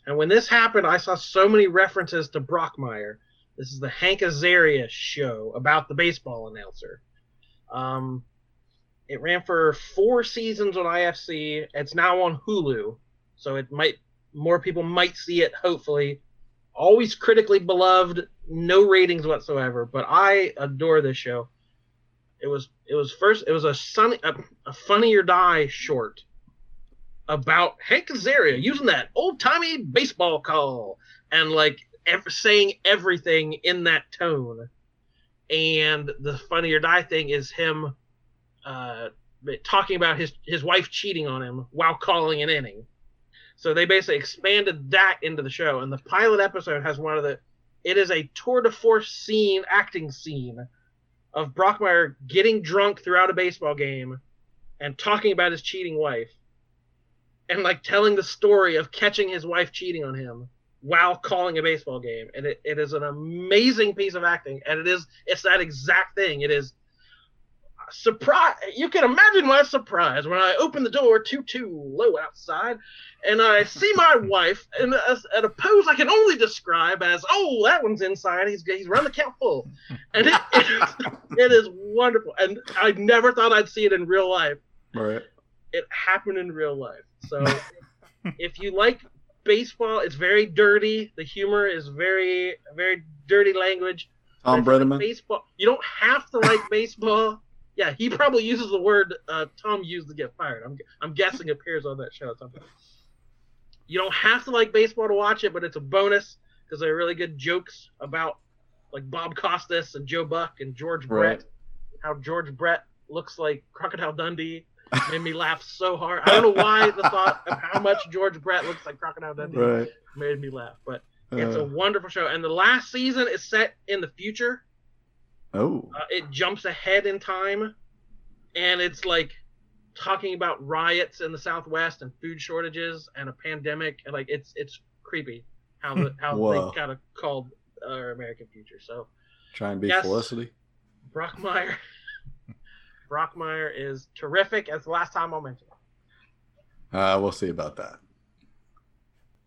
And when this happened, I saw so many references to Brockmire. This is the Hank Azaria show about the baseball announcer. Um, it ran for four seasons on IFC. It's now on Hulu, so it might more people might see it. Hopefully, always critically beloved, no ratings whatsoever. But I adore this show. It was it was first it was a sunny a, a funny or die short about Hank Azaria using that old timey baseball call and like ev- saying everything in that tone. And the funny or die thing is him uh, talking about his his wife cheating on him while calling an inning. So they basically expanded that into the show, and the pilot episode has one of the. It is a tour de force scene, acting scene, of Brockmire getting drunk throughout a baseball game, and talking about his cheating wife, and like telling the story of catching his wife cheating on him while calling a baseball game, and it, it is an amazing piece of acting, and it is it's that exact thing. It is surprise you can imagine my surprise when i open the door two two low outside and i see my wife in a, at a pose i can only describe as oh that one's inside. He's he's run the count full. And it, it, it is wonderful. And i never thought i'd see it in real life. Right. It happened in real life. So if you like baseball it's very dirty. The humor is very very dirty language. Thom Brennaman. baseball you don't have to like baseball yeah, he probably uses the word uh, Thom used to get fired. I'm, I'm guessing appears on that show at some point. You don't have to like baseball to watch it, but it's a bonus because there are really good jokes about like Bob Costas and Joe Buck and George Right. Brett. How George Brett looks like Crocodile Dundee made me laugh so hard. I don't know why the thought of how much George Brett looks like Crocodile Dundee Right. made me laugh, but it's a Uh. wonderful show. And the last season is set in the future. Oh, Uh, it jumps ahead in time, and it's like talking about riots in the Southwest and food shortages and a pandemic, and like it's it's creepy how the how Whoa. they kind of called our American future. So try and be Yes. Felicity. Brockmire, Brockmire is terrific. As the last time I'll mention it. Uh, we'll see about that.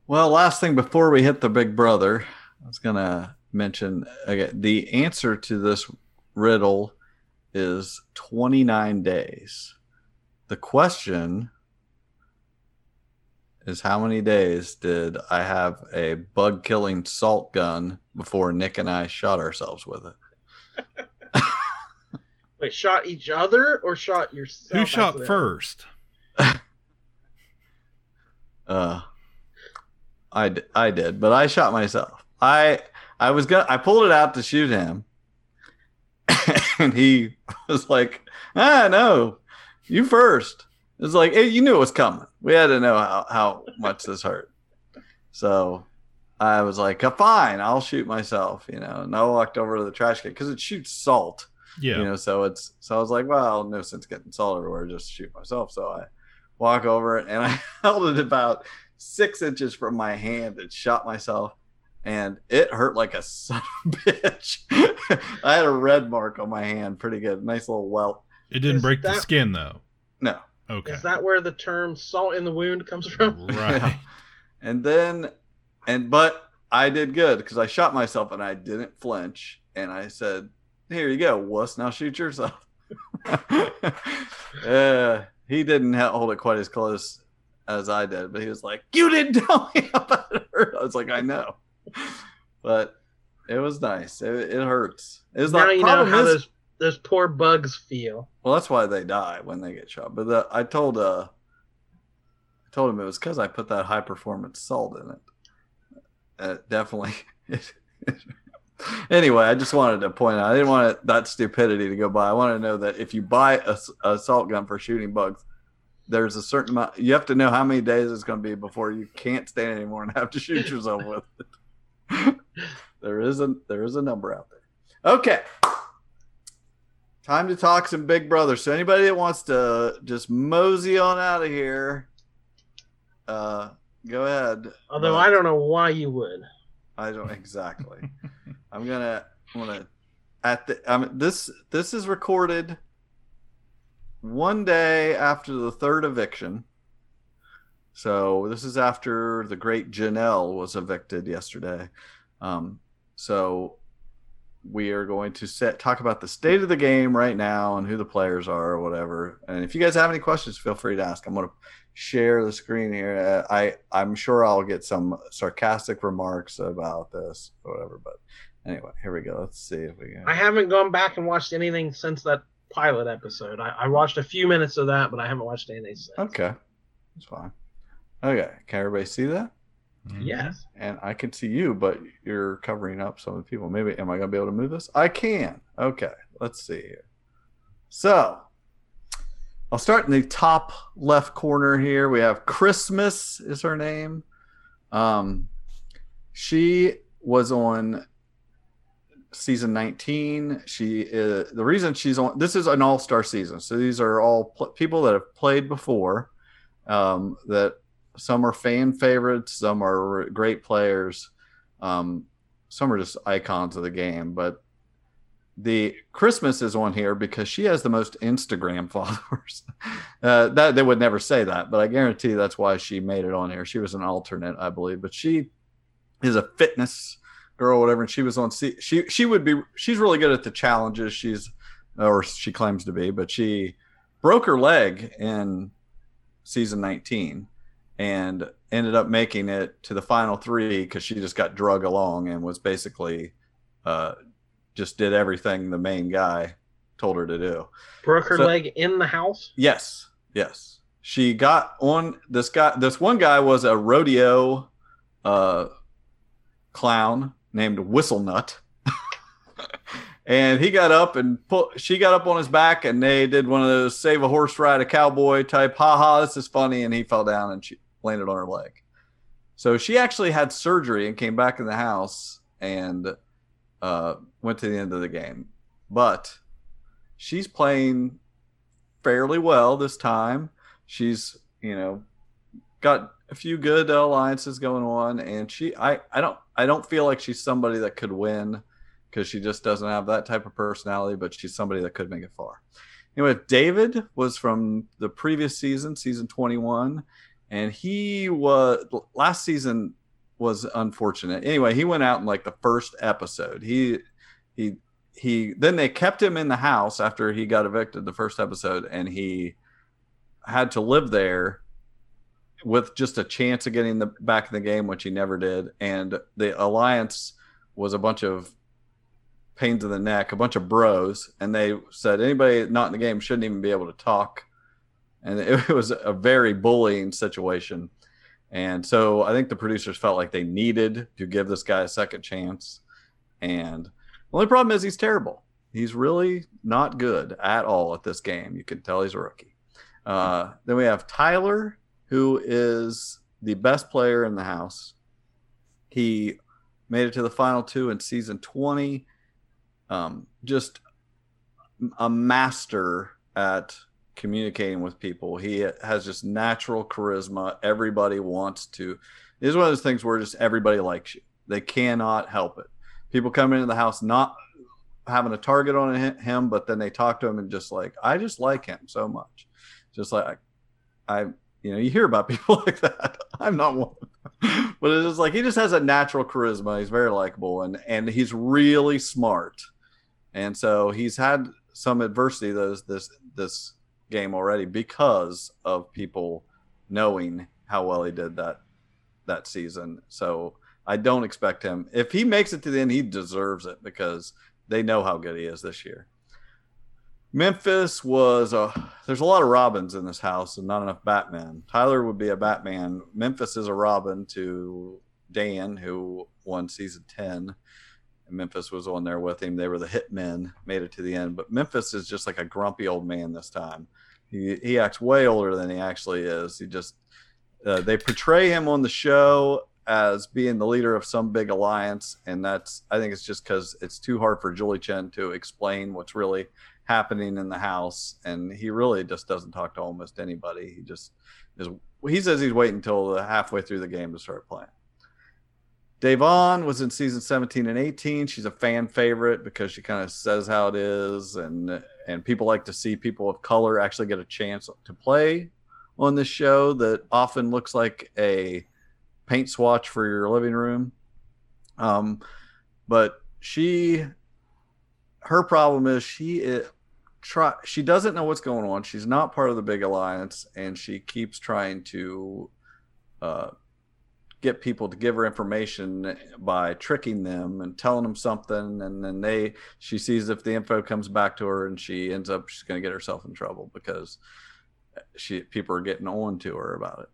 Well, last thing before we hit the big brother, I was gonna mention again the answer to this riddle is 29 days. The question is how many days did I have a bug killing salt gun before Nick and I shot ourselves with it? Wait, shot each other or shot yourself? Who shot accidentally? first? Uh, I, d- I did, but I shot myself. I I was gonna I pulled it out to shoot him, and he was like, "Ah, no, you first. It was like hey, you knew it was coming. We had to know how how much this hurt. So I was like, "Uh, "Fine, I'll shoot myself." You know, and I walked over to the trash can because it shoots salt. Yeah. You know, so it's so I was like, well, no sense getting salt everywhere, just shoot myself. So I walk over and I held it about six inches from my hand and shot myself. And it hurt like a son of a bitch. I had a red mark on my hand, pretty good. Nice little welt. It didn't Is break the skin though. No. Okay. Is that where the term "salt in the wound" comes from? Right. And then, and but I did good because I shot myself and I didn't flinch. And I said, "Here you go, wuss. Now shoot yourself." uh, he didn't hold it quite as close as I did, but he was like, "You didn't tell me about it." hurt." I was like, "I know," but it was nice. It, it hurts. It's now like you know how is, those those poor bugs feel. well, that's why they die when they get shot. But the, I told uh, I told him it was because I put that high performance salt in it. Uh, definitely, anyway, I just wanted to point out I didn't want it, that stupidity to go by. I want to know that if you buy a, a assault gun for shooting bugs, there's a certain amount. You have to know how many days it's going to be before you can't stand anymore and have to shoot yourself with it. There is a there is a number out there. Okay. Time to talk some Big Brother. So anybody that wants to just mosey on out of here, uh, go ahead. Although But I don't know why you would. I don't exactly. I'm gonna I'm gonna at the I mean this this is recorded one day after the third eviction. So this is after the great Janelle was evicted yesterday. Um, so we are going to set talk about the state of the game right now and who the players are or whatever. And if you guys have any questions, feel free to ask. I'm going to share the screen here. I I'm sure I'll get some sarcastic remarks about this or whatever. But anyway, here we go. Let's see if we can. I haven't gone back and watched anything since that pilot episode. I, I watched a few minutes of that, but I haven't watched anything since. Okay, that's fine. Okay, can everybody see that? Yes. And I can see you, but you're covering up some of the people. Maybe am I gonna be able to move this? I can. Okay, let's see here. So I'll start in the top left corner here. We have Christmas is her name. Um, she was on season 19. She is the reason she's on. This is an all-star season, so these are all pl- people that have played before. Um, that some are fan favorites, some are great players, um, some are just icons of the game. But the Christmas is on here because she has the most Instagram followers. uh, that they would never say that, but I guarantee that's why she made it on here. She was an alternate, I believe, but she is a fitness girl, whatever. And she was on. C- she she would be. She's really good at the challenges. She's or she claims to be, but she broke her leg in season 19 and ended up making it to the final three because she just got drug along and was basically uh, just did everything the main guy told her to do. Broke her So- leg in the house. Yes, yes. She got on this guy. This one guy was a rodeo uh, clown named Whistle Nut, and he got up and put. She got up on his back, and they did one of those save a horse ride a cowboy type. Ha ha! This is funny, and he fell down and she landed on her leg. So she actually had surgery and came back in the house and uh, went to the end of the game. But she's playing fairly well this time. She's, you know, got a few good alliances going on and she I I don't I don't feel like she's somebody that could win because she just doesn't have that type of personality, but she's somebody that could make it far. Anyway, David was from the previous season, season 21, and he was last season was unfortunate. Anyway, he went out in like the first episode. He he he then they kept him in the house after he got evicted the first episode and he had to live there with just a chance of getting the back in the game which he never did and the alliance was a bunch of pains in the neck a bunch of bros and they said anybody not in the game shouldn't even be able to talk and it was a very bullying situation and so i think the producers felt like they needed to give this guy a second chance and the only problem is he's terrible. He's really not good at all at this game. You can tell he's a rookie. Uh, then we have Tyler, who is the best player in the house. He made it to the final two in season 20. Um, just a master at communicating with people. He has just natural charisma. Everybody wants to. This is one of those things where just everybody likes you. They cannot help it people come into the house not having a target on him, but then they talk to him and just like, I just like him so much. Just like I, you know, you hear about people like that. I'm not one, but it's like he just has a natural charisma. He's very likable and and he's really smart. And so he's had some adversity those this this game already because of people knowing how well he did that that season. So I don't expect him. If he makes it to the end, he deserves it because they know how good he is this year. Memphis was a. There's a lot of Robins in this house and not enough Batman. Tyler would be a Batman. Memphis is a Robin to Dan, who won season ten. Memphis was on there with him. They were the hitmen, made it to the end. But Memphis is just like a grumpy old man this time. He he acts way older than he actually is. He just uh, they portray him on the show as being the leader of some big alliance, and that's I think it's just because it's too hard for Julie Chen to explain what's really happening in the house, and he really just doesn't talk to almost anybody. He just is. He says he's waiting until halfway through the game to start playing. Da'Vonne was in season 17 and 18. She's a fan favorite because she kind of says how it is, and and people like to see people of color actually get a chance to play on this show that often looks like a paint swatch for your living room. Um, but she, her problem is she it, try she doesn't know what's going on. She's not part of the big alliance, and she keeps trying to uh, get people to give her information by tricking them and telling them something and then they she sees if the info comes back to her and she ends up she's going to get herself in trouble because uh, she people are getting on to her about it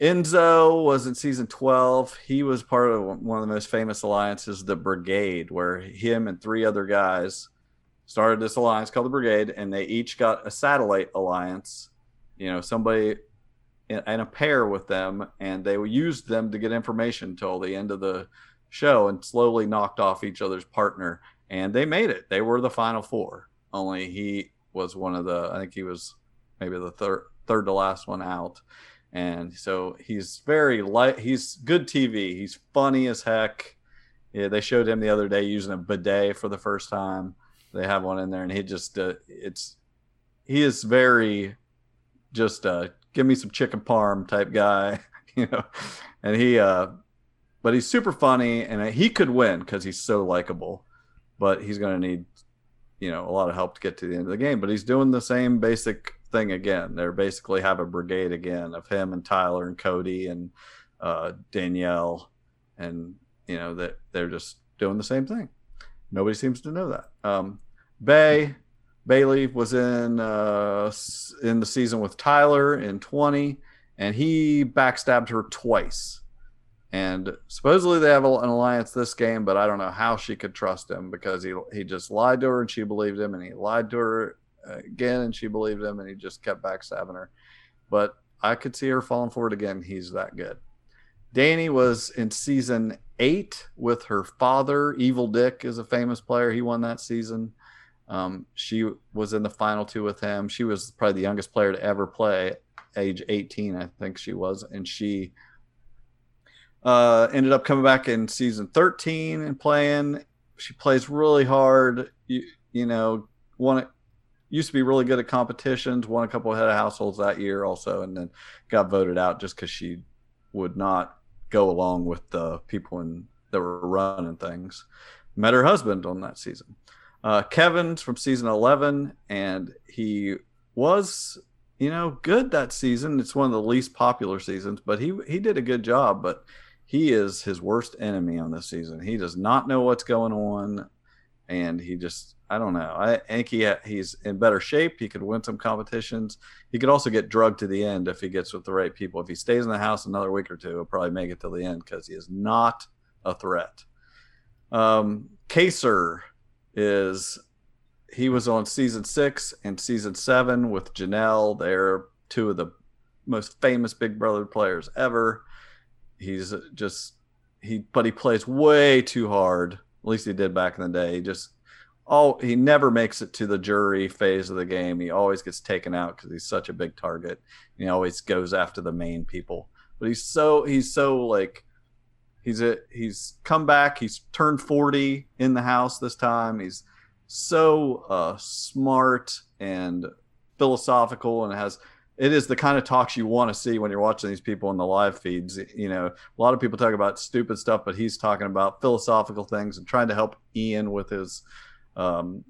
Enzo was in season 12. He was part of one of the most famous alliances, the Brigade, where him and three other guys started this alliance called the Brigade, and they each got a satellite alliance. You know, somebody in, in a pair with them, and they used them to get information until the end of the show and slowly knocked off each other's partner. And they made it. They were the final four. Only he was one of the, I think he was maybe the third, third to last one out and so he's very light. He's good TV. He's funny as heck. Yeah, they showed him the other day using a bidet for the first time. They have one in there, and he just uh, it's he is very just uh, give me some chicken parm type guy, you know. And he, uh, but he's super funny, and he could win because he's so likable. But he's going to need, you know, a lot of help to get to the end of the game. But he's doing the same basic thing again. They're basically have a brigade again of him and Tyler and Cody and uh, Danielle, and you know that they're just doing the same thing. Nobody seems to know that. Um, Bay Bayleigh was in uh, in the season with Tyler in 20, and he backstabbed her twice. And supposedly they have an alliance this game, but I don't know how she could trust him because he he just lied to her and she believed him, and he lied to her again, and she believed him, and he just kept backstabbing her. But I could see her falling for it again. He's that good. Danny was in season eight with her father. Evil Dick is a famous player. He won that season. Um, she was in the final two with him. She was probably the youngest player to ever play, age 18, I think she was. And she uh, ended up coming back in season 13 and playing. She plays really hard. You, you know, won used to be really good at competitions, won a couple of head of households that year also, and then got voted out just because she would not go along with the people in, that were running things. Met her husband on that season. Uh, Kevin's from season 11, and he was, you know, good that season. It's one of the least popular seasons, but he he did a good job. But he is his worst enemy on this season. He does not know what's going on, and he just I don't know. I think he he's in better shape. He could win some competitions. He could also get drugged to the end if he gets with the right people. If he stays in the house another week or two, he'll probably make it to the end because he is not a threat. Um, Kaysar is he was on season six and season seven with Janelle. They're two of the most famous Big Brother players ever. He's just he, but he plays way too hard. At least he did back in the day. He just oh, he never makes it to the jury phase of the game. He always gets taken out because he's such a big target. He always goes after the main people. But he's so he's so like he's a he's come back. He's turned forty in the house this time. He's so uh, smart and philosophical and has it is the kind of talks you want to see when you're watching these people in the live feeds. You know, a lot of people talk about stupid stuff, but he's talking about philosophical things and trying to help Ian with his um,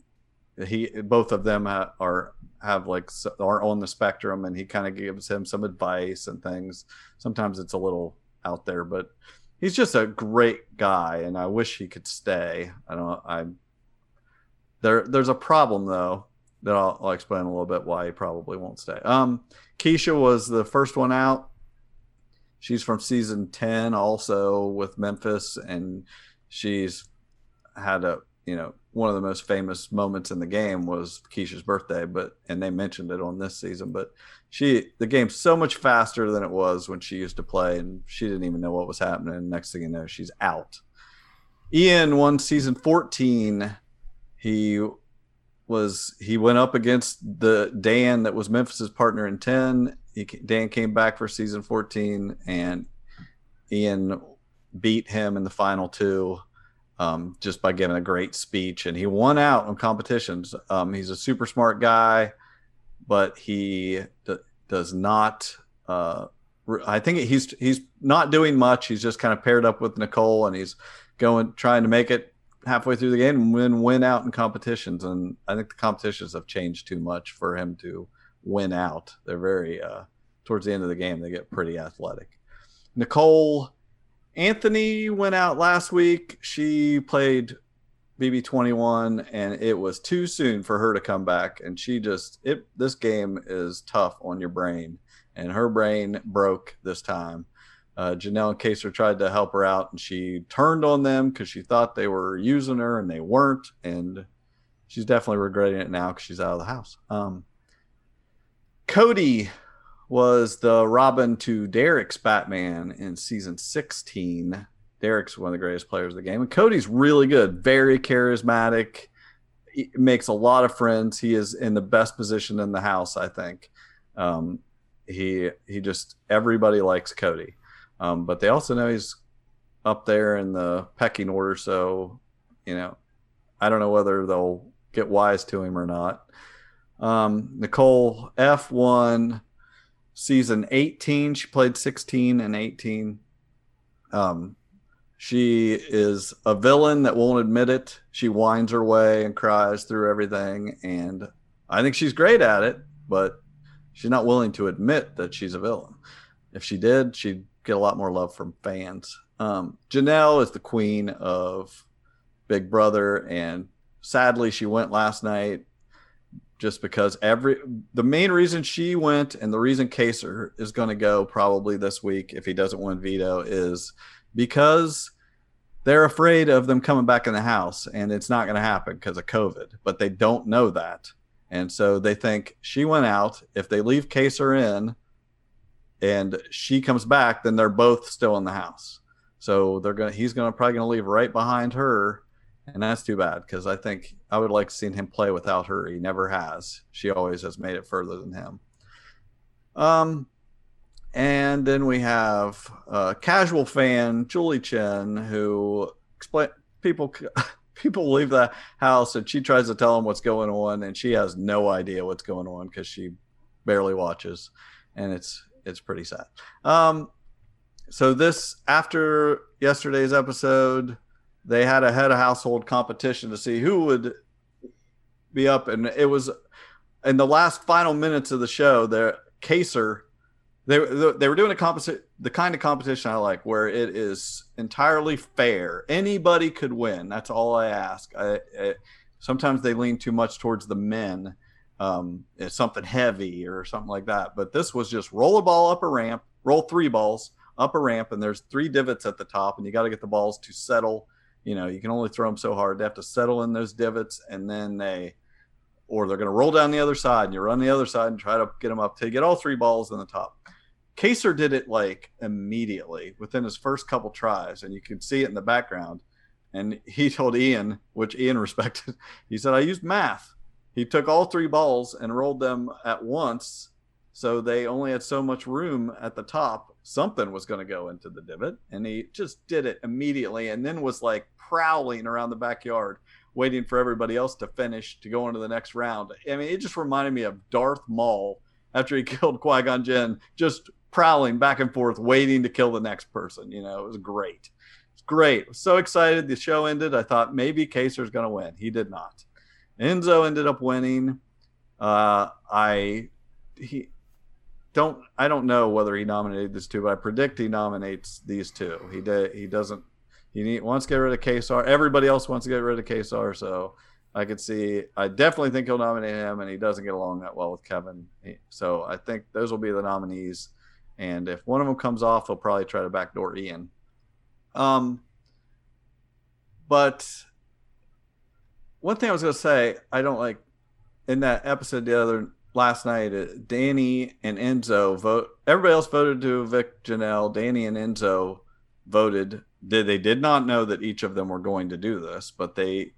he both of them are have like are on the spectrum, and he kind of gives him some advice and things. Sometimes it's a little out there, but he's just a great guy, and I wish he could stay. I don't. I there. There's a problem though that I'll, I'll explain a little bit why he probably won't stay. Um, Keesha was the first one out. She's from season ten, also with Memphis, and she's had a you know one of the most famous moments in the game was Keesha's birthday, but and they mentioned it on this season. But she the game's so much faster than it was when she used to play, and she didn't even know what was happening. Next thing you know, she's out. Ian won season 14. He was he went up against the Dan that was Memphis's partner in 10. He, Dan came back for season 14 and Ian beat him in the final two um, just by giving a great speech. And he won out on competitions. Um, he's a super smart guy, but he d- does not. Uh, I think he's he's not doing much. He's just kind of paired up with Nicole, and he's going trying to make it halfway through the game and win win out in competitions. And I think the competitions have changed too much for him to win out. They're very uh, towards the end of the game they get pretty athletic. Nicole Anthony went out last week. She played BB21 and it was too soon for her to come back and she just it this game is tough on your brain and her brain broke this time. Uh, Janelle and Kaysar tried to help her out and she turned on them because she thought they were using her and they weren't and she's definitely regretting it now because she's out of the house. Um, Cody was the Robin to Derek's Batman in season 16. Derek's one of the greatest players of the game. And Cody's really good, very charismatic, he makes a lot of friends. He is in the best position in the house, I think. Um, he he just everybody likes Cody. Um, but they also know he's up there in the pecking order, so you know, I don't know whether they'll get wise to him or not. Um, Nicole F one season 18. She played 16 and 18. Um, she is a villain that won't admit it. She winds her way and cries through everything. And I think she's great at it, but she's not willing to admit that she's a villain. If she did, she'd get a lot more love from fans. Um, Janelle is the queen of Big Brother, and sadly, she went last night just because every the main reason she went and the reason Kaysar is going to go probably this week if he doesn't win veto is because they're afraid of them coming back in the house and it's not going to happen because of COVID, but they don't know that. And so they think she went out. If they leave Kaysar in and she comes back, then they're both still in the house. So they're gonna he's gonna probably gonna leave right behind her and that's too bad because I think I would like seeing him play without her. He never has. She always has made it further than him. Um, and then we have a casual fan Julie Chen who explain people people leave the house and she tries to tell them what's going on and she has no idea what's going on because she barely watches and it's it's pretty sad. Um, so this after yesterday's episode they had a head of household competition to see who would be up, and it was in the last final minutes of the show. The Kaysar, they they were doing a competition, the kind of competition I like, where it is entirely fair. Anybody could win. That's all I ask. I, I, sometimes they lean too much towards the men. Um, it's something heavy or something like that. But this was just roll a ball up a ramp, roll three balls up a ramp, and there's three divots at the top, and you got to get the balls to settle you know, you can only throw them so hard. They have to settle in those divots, and then they, or they're going to roll down the other side, and you run the other side and try to get them up to get all three balls in the top. Kaysar did it like immediately within his first couple tries, and you could see it in the background. And he told Ian, which Ian respected, he said, I used math. He took all three balls and rolled them at once. So they only had so much room at the top something was going to go into the divot and he just did it immediately and then was like prowling around the backyard waiting for everybody else to finish to go into the next round. I mean it just reminded me of darth maul after he killed qui-gon jinn just prowling back and forth waiting to kill the next person you know? It was great. It's great. So excited the show ended. I thought maybe kaysar's going to win. He did not. Enzo ended up winning. Uh i he don't I don't know whether he nominated these two, but I predict he nominates these two. He. He doesn't. He need, wants to get rid of Kaysar. Everybody else wants to get rid of Kaysar, so I could see. I definitely think he'll nominate him, and he doesn't get along that well with Kevin. So I think those will be the nominees. And if one of them comes off, he'll probably try to backdoor Ian. Um, but one thing I was gonna say, I don't like in that episode the other last night. uh, Danny and Enzo vote. Everybody else voted to evict Janelle. Danny and Enzo voted. Did they did not know that each of them were going to do this, but they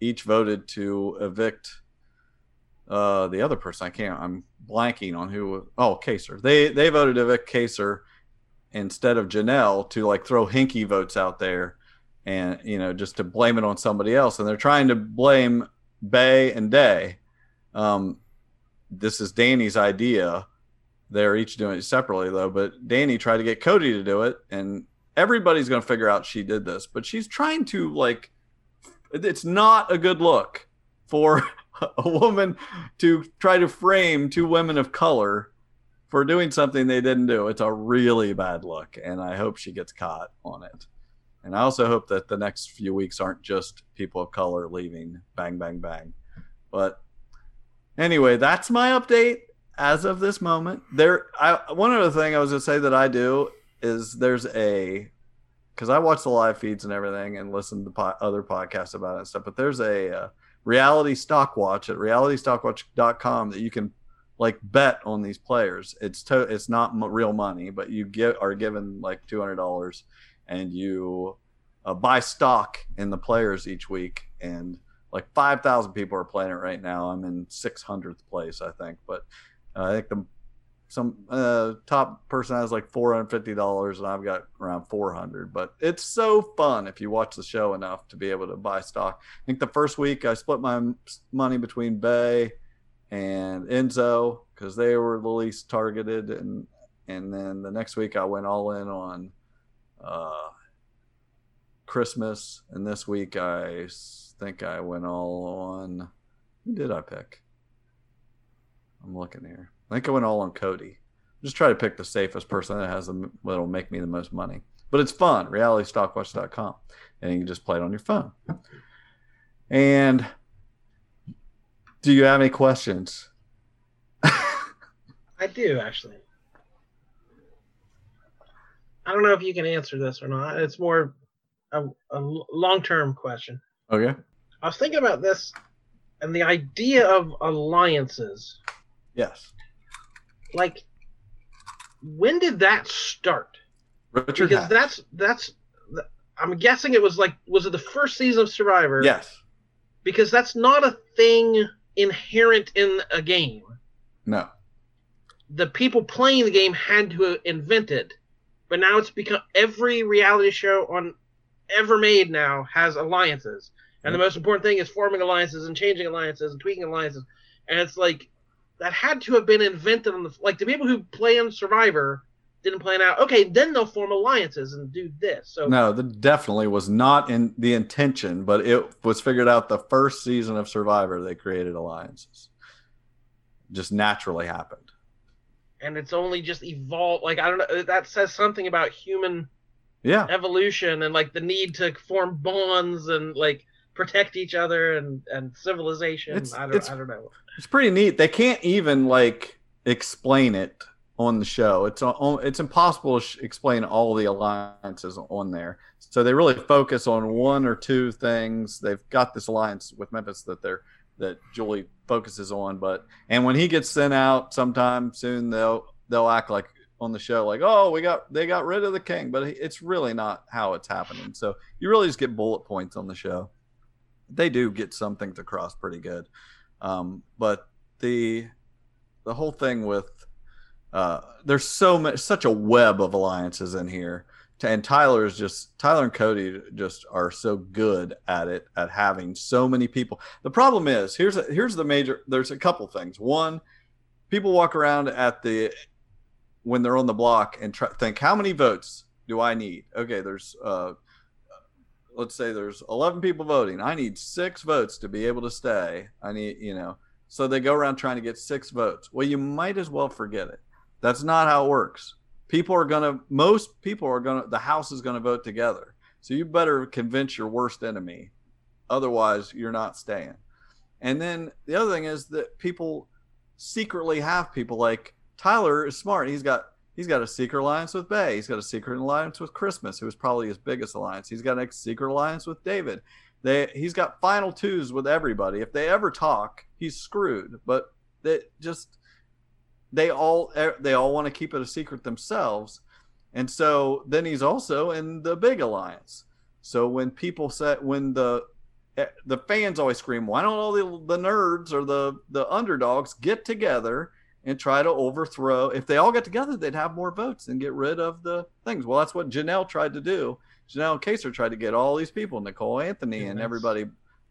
each voted to evict uh the other person. I can't. I'm blanking on who. Oh, Kaysar. They they voted to evict Kaysar instead of Janelle to like throw hinky votes out there and you know just to blame it on somebody else and they're trying to blame bay and day um, this is dani's idea they're each doing it separately though but dani tried to get cody to do it and everybody's going to figure out she did this but she's trying to like it's not a good look for a woman to try to frame two women of color for doing something they didn't do. It's a really bad look, and I hope she gets caught on it. And I also hope that the next few weeks aren't just people of color leaving bang, bang, bang. But anyway, that's my update as of this moment. There, I one other thing I was gonna say that I do is there's a because I watch the live feeds and everything and listen to po- other podcasts about it and stuff. But there's a uh, reality stock watch at realitystockwatch.com that you can like bet on these players. It's to, it's not m- real money, but you get are given like two hundred dollars, and you uh, buy stock in the players each week. And like five thousand people are playing it right now. I'm in six hundredth place, I think. But uh, I think the some uh, top person has like four hundred fifty dollars, and I've got around four hundred. But it's so fun if you watch the show enough to be able to buy stock. I think the first week I split my money between Bay and Enzo because they were the least targeted, and and then the next week I went all in on uh, Christmas, and this week I think I went all on. Who did I pick? I'm looking here. I think I went all on Cody. Just try to pick the safest person that has the that'll make me the most money. But it's fun. RealityStockWatch.com, and you can just play it on your phone. And do you have any questions? I do actually. I don't know if you can answer this or not. It's more a, a long term question. Okay. I was thinking about this and the idea of alliances. Yes. Like, when did that start? Richard because Hatch. that's that's. I'm guessing it was like was it the first season of Survivor? Yes. Because that's not a thing inherent in a game. No. The people playing the game had to invent it, but now it's become every reality show on ever made now has alliances, and the most important thing is forming alliances and changing alliances and tweaking alliances, and it's like that had to have been invented on the like the people who play on Survivor didn't plan out. Okay, then they'll form alliances and do this. So No, that definitely was not in the intention, but it was figured out the first season of Survivor. They created alliances. Just naturally happened. and it's only just evolved. Like I don't know. That says something about human Yeah. evolution and like the need to form bonds and like protect each other and and civilization. It's- I don't it's- I don't know. It's pretty neat. They can't even like explain it on the show. It's on, it's impossible to sh- explain all the alliances on there. So they really focus on one or two things. They've got this alliance with Memphis that they're that Julie focuses on, but and when he gets sent out sometime soon, they'll they'll act like on the show like, oh, we got they got rid of the king, but it's really not how it's happening. So you really just get bullet points on the show. They do get something to cross pretty good, um, but the the whole thing with uh, there's so much such a web of alliances in here and tyler is just tyler and cody just are so good at it at having so many people the problem is here's a, here's the major there's a couple things one people walk around at the when they're on the block and try, think how many votes do i need? Okay there's uh let's say there's 11 people voting. I need six votes to be able to stay. I need you know so they go around trying to get six votes. Well you might as well forget it. That's not how it works. People are gonna most people are gonna the house is gonna vote together. So you better convince your worst enemy. Otherwise you're not staying. And then the other thing is that people secretly have people like tyler is smart he's got he's got a secret alliance with bay he's got a secret alliance with christmas who is probably his biggest alliance he's got a secret alliance with david They he's got final twos with everybody. If they ever talk, he's screwed. But they just they all they all want to keep it a secret themselves. And so then he's also in the big alliance. So when people say when the the fans always scream, why don't all the, the nerds or the the underdogs get together and try to overthrow? If they all get together, they'd have more votes and get rid of the things. Well, that's what Janelle tried to do. Janelle Kaysar tried to get all these people, Nicole Anthony and everybody.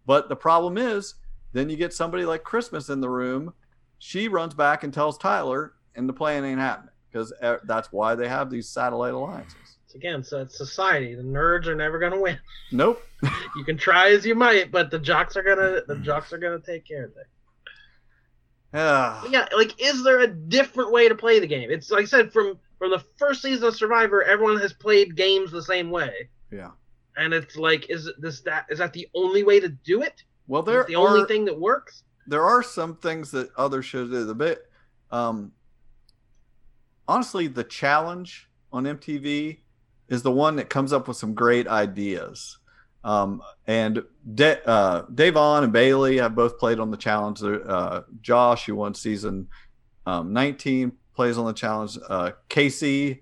But the problem is, then you get somebody like Christmas in the room. She runs back and tells Tyler, and the plan ain't happening because that's why they have these satellite alliances. Again, so it's society. The nerds are never gonna win. Nope. you can try as you might, but the jocks are gonna the mm. jocks are gonna take care of it. Yeah. Yeah, like is there a different way to play the game? It's like I said from from the first season of Survivor, everyone has played games the same way. Yeah. And it's like, is this that is that the only way to do it? Well, there the are, only thing that works. There are some things that other shows do. The bit, um, honestly, the challenge on MTV is the one that comes up with some great ideas. Um, and De- uh, Da'Vonne and Bayleigh have both played on the challenge. Uh, Josh, who won season um, 19, plays on the challenge. Uh, Kaycee,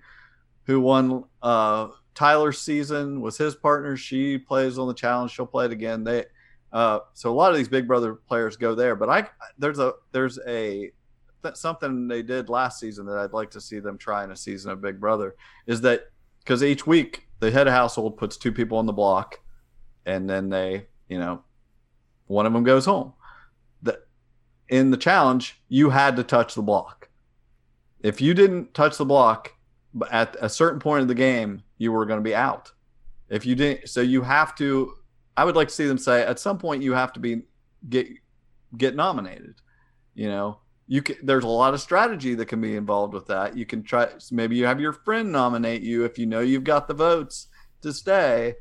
who won uh, Tyler's season, was his partner. She plays on the challenge. She'll play it again. They uh, so a lot of these Big Brother players go there. But I there's a there's a th- something they did last season that I'd like to see them try in a season of Big Brother is that because each week the head of household puts two people on the block, and then they you know one of them goes home. That in the challenge you had to touch the block. If you didn't touch the block at a certain point of the game, you were going to be out. If you didn't, so you have to. I would like to see them say at some point you have to be get get nominated. You know, you can. There's a lot of strategy that can be involved with that. You can try. Maybe you have your friend nominate you if you know you've got the votes to stay,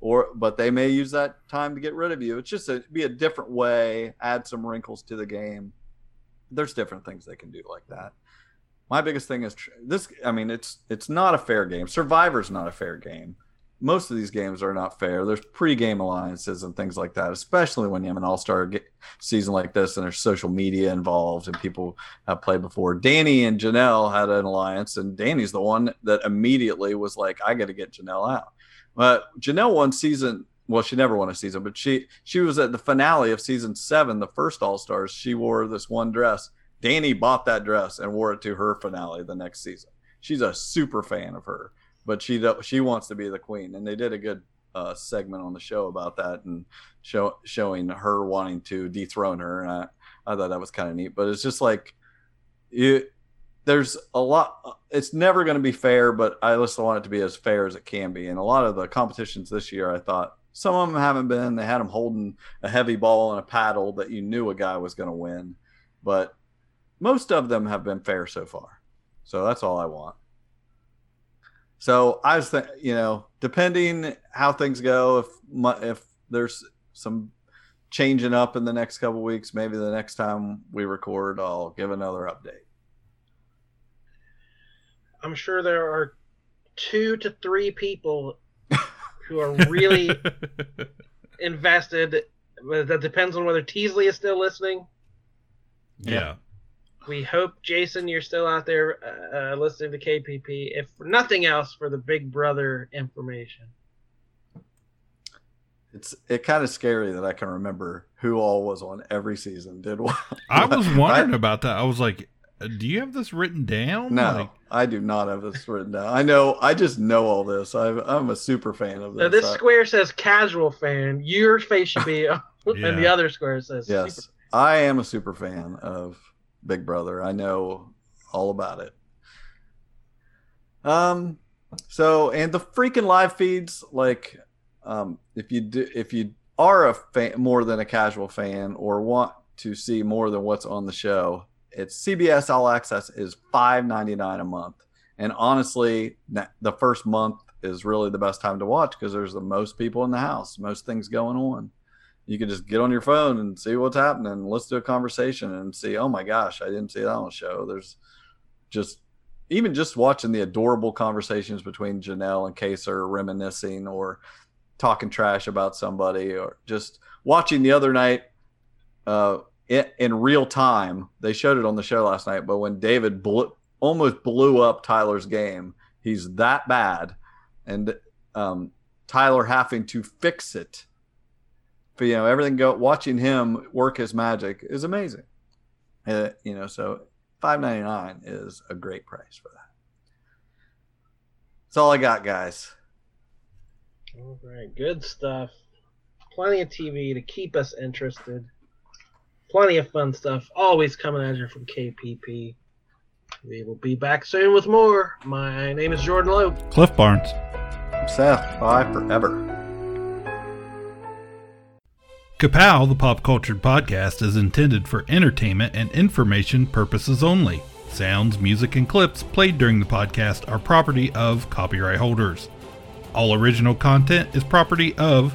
or but they may use that time to get rid of you. It's just a be a different way. Add some wrinkles to the game. There's different things they can do like that my biggest thing is this i mean it's it's not a fair game survivor's not a fair game most of these games are not fair there's pre-game alliances and things like that especially when you have an all-star season like this and there's social media involved and people have played before dani and janelle had an alliance and dani's the one that immediately was like i got to get janelle out but janelle won season well she never won a season but she she was at the finale of season seven the first all-stars she wore this one dress Dani bought that dress and wore it to her finale the next season. She's a super fan of her, but she she wants to be the queen, and they did a good uh, segment on the show about that and show, showing her wanting to dethrone her. And I, I thought that was kind of neat. But it's just like it. There's a lot. It's never going to be fair, but I just want it to be as fair as it can be. And a lot of the competitions this year, I thought some of them haven't been. They had them holding a heavy ball and a paddle that you knew a guy was going to win, but most of them have been fair so far. So that's all I want. So I was think, you know, depending how things go, if my, if there's some changing up in the next couple weeks, maybe the next time we record, I'll give another update. I'm sure there are two to three people who are really invested. That depends on whether Teasley is still listening. Yeah. We hope, Jason, you're still out there uh, uh, listening to KPP. If nothing else, for the Big Brother information. It's it kind of scary that I can remember who all was on every season. Did what? I was wondering I, about that. I was like, "Do you have this written down?" No, like, I do not have this written down. I know. I just know all this. I, am a super fan of this. Now, this square says casual fan. Your face should be, yeah. and the other square says. Yes, super. I am a super fan of Big Brother. I know all about it. Um, so and the freaking live feeds, like, um, if you do, if you are a fan more than a casual fan or want to see more than what's on the show, it's CBS All Access is five ninety nine a month, and honestly, the first month is really the best time to watch because there's the most people in the house, most things going on you can just get on your phone and see what's happening, listen to a conversation and see, oh my gosh, I didn't see that on the show. There's just even just watching the adorable conversations between Janelle and Kaysar reminiscing or talking trash about somebody or just watching the other night uh, in, in real time. They showed it on the show last night, but when David blew, almost blew up Tyler's game, he's that bad, and um, Tyler having to fix it. But you know everything go watching him work his magic is amazing. Uh, you know, so five ninety nine is a great price for that. That's all I got, guys. All right, good stuff. Plenty of TV to keep us interested. Plenty of fun stuff. Always coming at you from KPP. We will be back soon with more. My name is Jordan Lowe. Cliff Barnes. I'm Seth. Bye forever. Kapow, the pop cultured podcast, is intended for entertainment and information purposes only. Sounds, music, and clips played during the podcast are property of copyright holders. All original content is property of